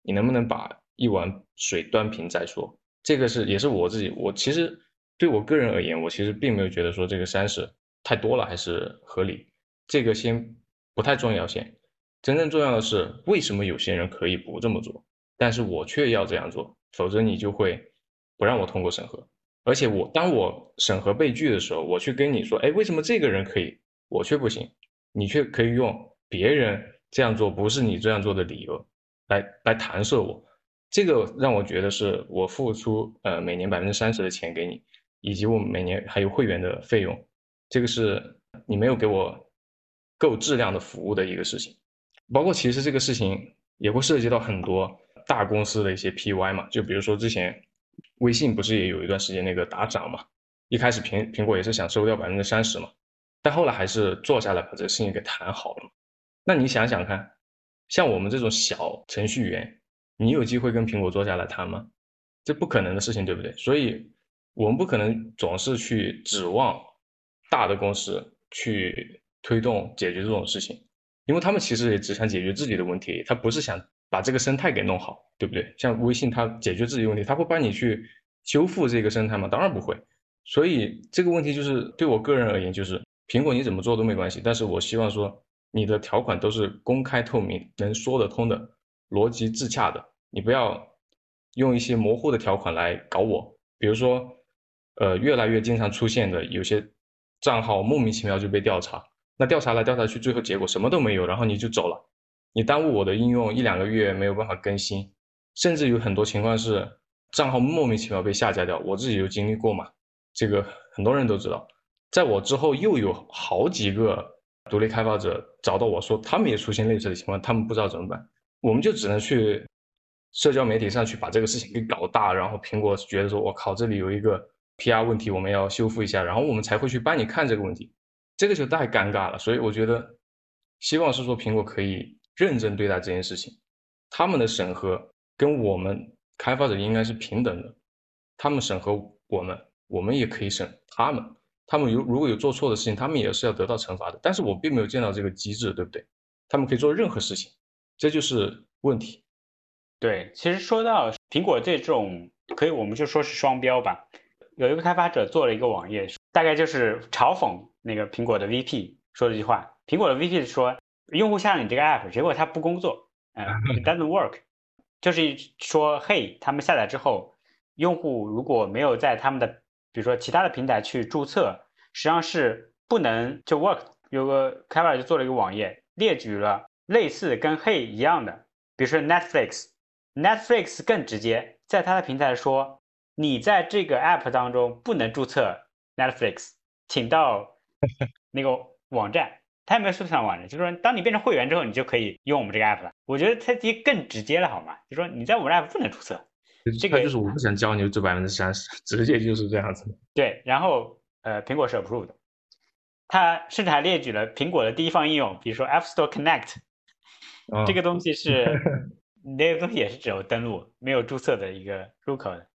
你能不能把一碗水端平再说，这个是也是我自己，我其实对我个人而言，我其实并没有觉得说这个三十。太多了还是合理？这个先不太重要，先真正重要的是为什么有些人可以不这么做，但是我却要这样做，否则你就会不让我通过审核。而且我当我审核被拒的时候，我去跟你说，哎，为什么这个人可以，我却不行？你却可以用别人这样做不是你这样做的理由来来弹射我，这个让我觉得是我付出呃每年百分之三十的钱给你，以及我每年还有会员的费用。这个是你没有给我够质量的服务的一个事情，包括其实这个事情也会涉及到很多大公司的一些 PY 嘛，就比如说之前微信不是也有一段时间那个打涨嘛，一开始苹苹果也是想收掉百分之三十嘛，但后来还是坐下来把这个事情给谈好了。那你想想看，像我们这种小程序员，你有机会跟苹果坐下来谈吗？这不可能的事情，对不对？所以我们不可能总是去指望。大的公司去推动解决这种事情，因为他们其实也只想解决自己的问题，他不是想把这个生态给弄好，对不对？像微信，它解决自己问题，他会帮你去修复这个生态吗？当然不会。所以这个问题就是对我个人而言，就是苹果你怎么做都没关系，但是我希望说你的条款都是公开透明、能说得通的、逻辑自洽的，你不要用一些模糊的条款来搞我。比如说，呃，越来越经常出现的有些。账号莫名其妙就被调查，那调查来调查去，最后结果什么都没有，然后你就走了，你耽误我的应用一两个月没有办法更新，甚至有很多情况是账号莫名其妙被下架掉，我自己有经历过嘛，这个很多人都知道，在我之后又有好几个独立开发者找到我说，他们也出现类似的情况，他们不知道怎么办，我们就只能去社交媒体上去把这个事情给搞大，然后苹果觉得说，我靠，这里有一个。P.R. 问题我们要修复一下，然后我们才会去帮你看这个问题，这个就太尴尬了。所以我觉得，希望是说苹果可以认真对待这件事情，他们的审核跟我们开发者应该是平等的，他们审核我们，我们也可以审他们，他们有如果有做错的事情，他们也是要得到惩罚的。但是我并没有见到这个机制，对不对？他们可以做任何事情，这就是问题。对，其实说到苹果这种，可以我们就说是双标吧。有一个开发者做了一个网页，大概就是嘲讽那个苹果的 VP 说了一句话。苹果的 VP 说，用户下了你这个 app，结果他不工作，嗯，doesn't work，就是说，嘿，他们下载之后，用户如果没有在他们的，比如说其他的平台去注册，实际上是不能就 work。有个开发者就做了一个网页，列举了类似跟嘿一样的，比如说 Netflix，Netflix 更直接，在他的平台说。你在这个 app 当中不能注册 Netflix，请到 那个网站，他也没有说上网站，就是说当你变成会员之后，你就可以用我们这个 app 了。我觉得它其实更直接了，好吗？就说你在我们 app 不能注册，这个就是我不想教你这百分之三十，直接就是这样子。对，然后呃，苹果是 approved，它甚至还列举了苹果的第一方应用，比如说 App Store Connect，这个东西是 那个东西也是只有登录没有注册的一个入口的。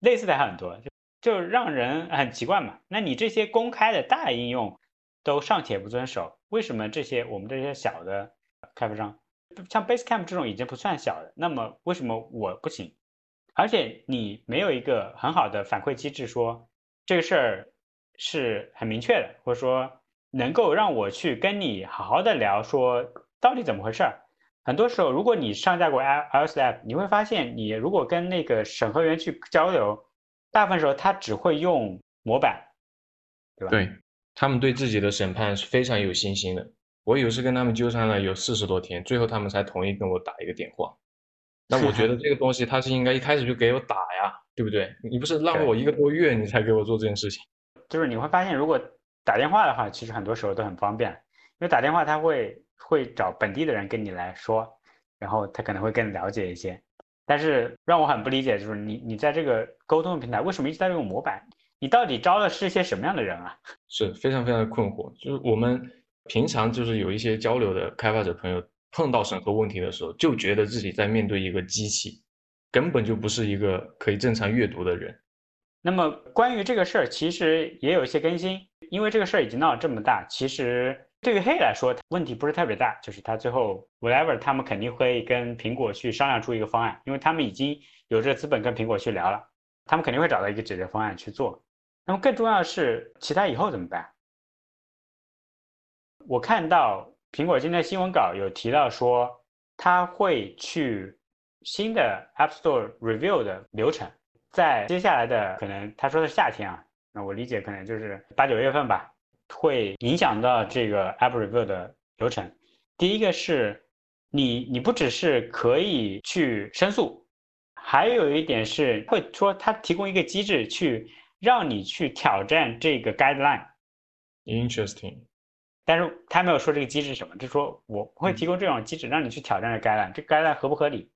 类似的还很多，就就让人很奇怪嘛。那你这些公开的大应用都尚且不遵守，为什么这些我们这些小的开发商，像 Basecamp 这种已经不算小的，那么为什么我不行？而且你没有一个很好的反馈机制，说这个事儿是很明确的，或者说能够让我去跟你好好的聊，说到底怎么回事儿。很多时候，如果你上架过 iOS app，你会发现，你如果跟那个审核员去交流，大部分时候他只会用模板，对吧？对，他们对自己的审判是非常有信心的。我有时跟他们纠缠了有四十多天，最后他们才同意跟我打一个电话。那我觉得这个东西他是应该一开始就给我打呀，对不对？你不是浪费我一个多月，你才给我做这件事情。就是你会发现，如果打电话的话，其实很多时候都很方便，因为打电话他会。会找本地的人跟你来说，然后他可能会更了解一些。但是让我很不理解，就是你你在这个沟通的平台为什么一直在用模板？你到底招的是一些什么样的人啊？是非常非常的困惑。就是我们平常就是有一些交流的开发者朋友，碰到审核问题的时候，就觉得自己在面对一个机器，根本就不是一个可以正常阅读的人。那么关于这个事儿，其实也有一些更新，因为这个事儿已经闹这么大，其实对于黑来说问题不是特别大，就是他最后 whatever，他们肯定会跟苹果去商量出一个方案，因为他们已经有这个资本跟苹果去聊了，他们肯定会找到一个解决方案去做。那么更重要的是，其他以后怎么办？我看到苹果今天新闻稿有提到说，他会去新的 App Store Review 的流程，在接下来的可能他说的夏天啊，那我理解可能就是八九月份吧，会影响到这个 App Review 的流程。第一个是，你你不只是可以去申诉，还有一点是会说他提供一个机制去。让你去挑战这个 guideline，interesting，但是他没有说这个机制是什么，就说我会提供这种机制让你去挑战这 guideline，这 guideline 合不合理？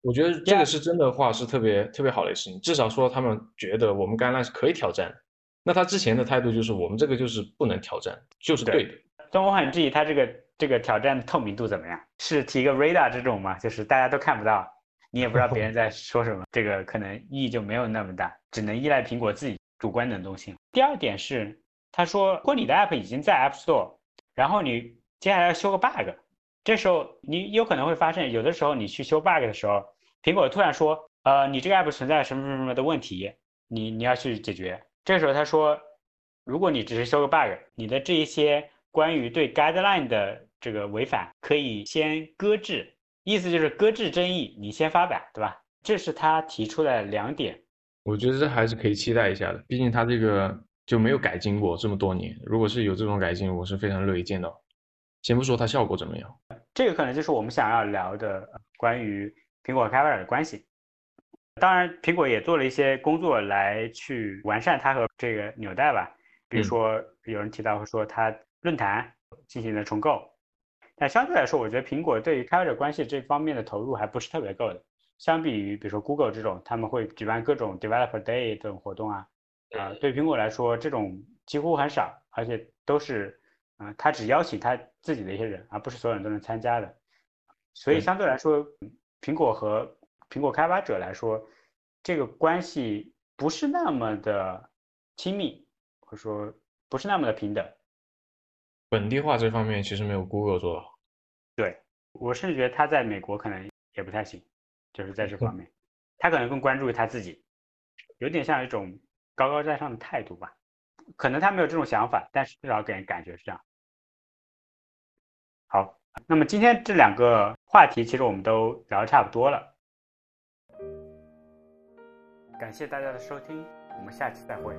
我觉得这个是真的话是特别特别好的事情，至少说他们觉得我们 guideline 是可以挑战。那他之前的态度就是我们这个就是不能挑战，就是对的。但我很质疑他这个这个挑战的透明度怎么样？是提个 radar 这种吗？就是大家都看不到。你也不知道别人在说什么，这个可能意义就没有那么大，只能依赖苹果自己主观能动性。第二点是，他说，如果你的 app 已经在 App Store，然后你接下来要修个 bug，这时候你有可能会发现，有的时候你去修 bug 的时候，苹果突然说，呃，你这个 app 存在什么什么什么的问题，你你要去解决。这时候他说，如果你只是修个 bug，你的这一些关于对 guideline 的这个违反，可以先搁置。意思就是搁置争议，你先发版，对吧？这是他提出的两点。我觉得这还是可以期待一下的，毕竟他这个就没有改进过这么多年。如果是有这种改进，我是非常乐意见到。先不说它效果怎么样，这个可能就是我们想要聊的关于苹果和开发者的关系。当然，苹果也做了一些工作来去完善它和这个纽带吧。比如说，有人提到说它论坛进行了重构。但相对来说，我觉得苹果对于开发者关系这方面的投入还不是特别够的。相比于比如说 Google 这种，他们会举办各种 Developer Day 这种活动啊，啊，对苹果来说这种几乎很少，而且都是，啊，他只邀请他自己的一些人，而不是所有人都能参加的。所以相对来说，苹果和苹果开发者来说，这个关系不是那么的亲密，或者说不是那么的平等。本地化这方面其实没有 Google 做好。对我甚至觉得他在美国可能也不太行，就是在这方面，他可能更关注于他自己，有点像一种高高在上的态度吧。可能他没有这种想法，但是至少给人感觉是这样。好，那么今天这两个话题其实我们都聊的差不多了，感谢大家的收听，我们下期再会。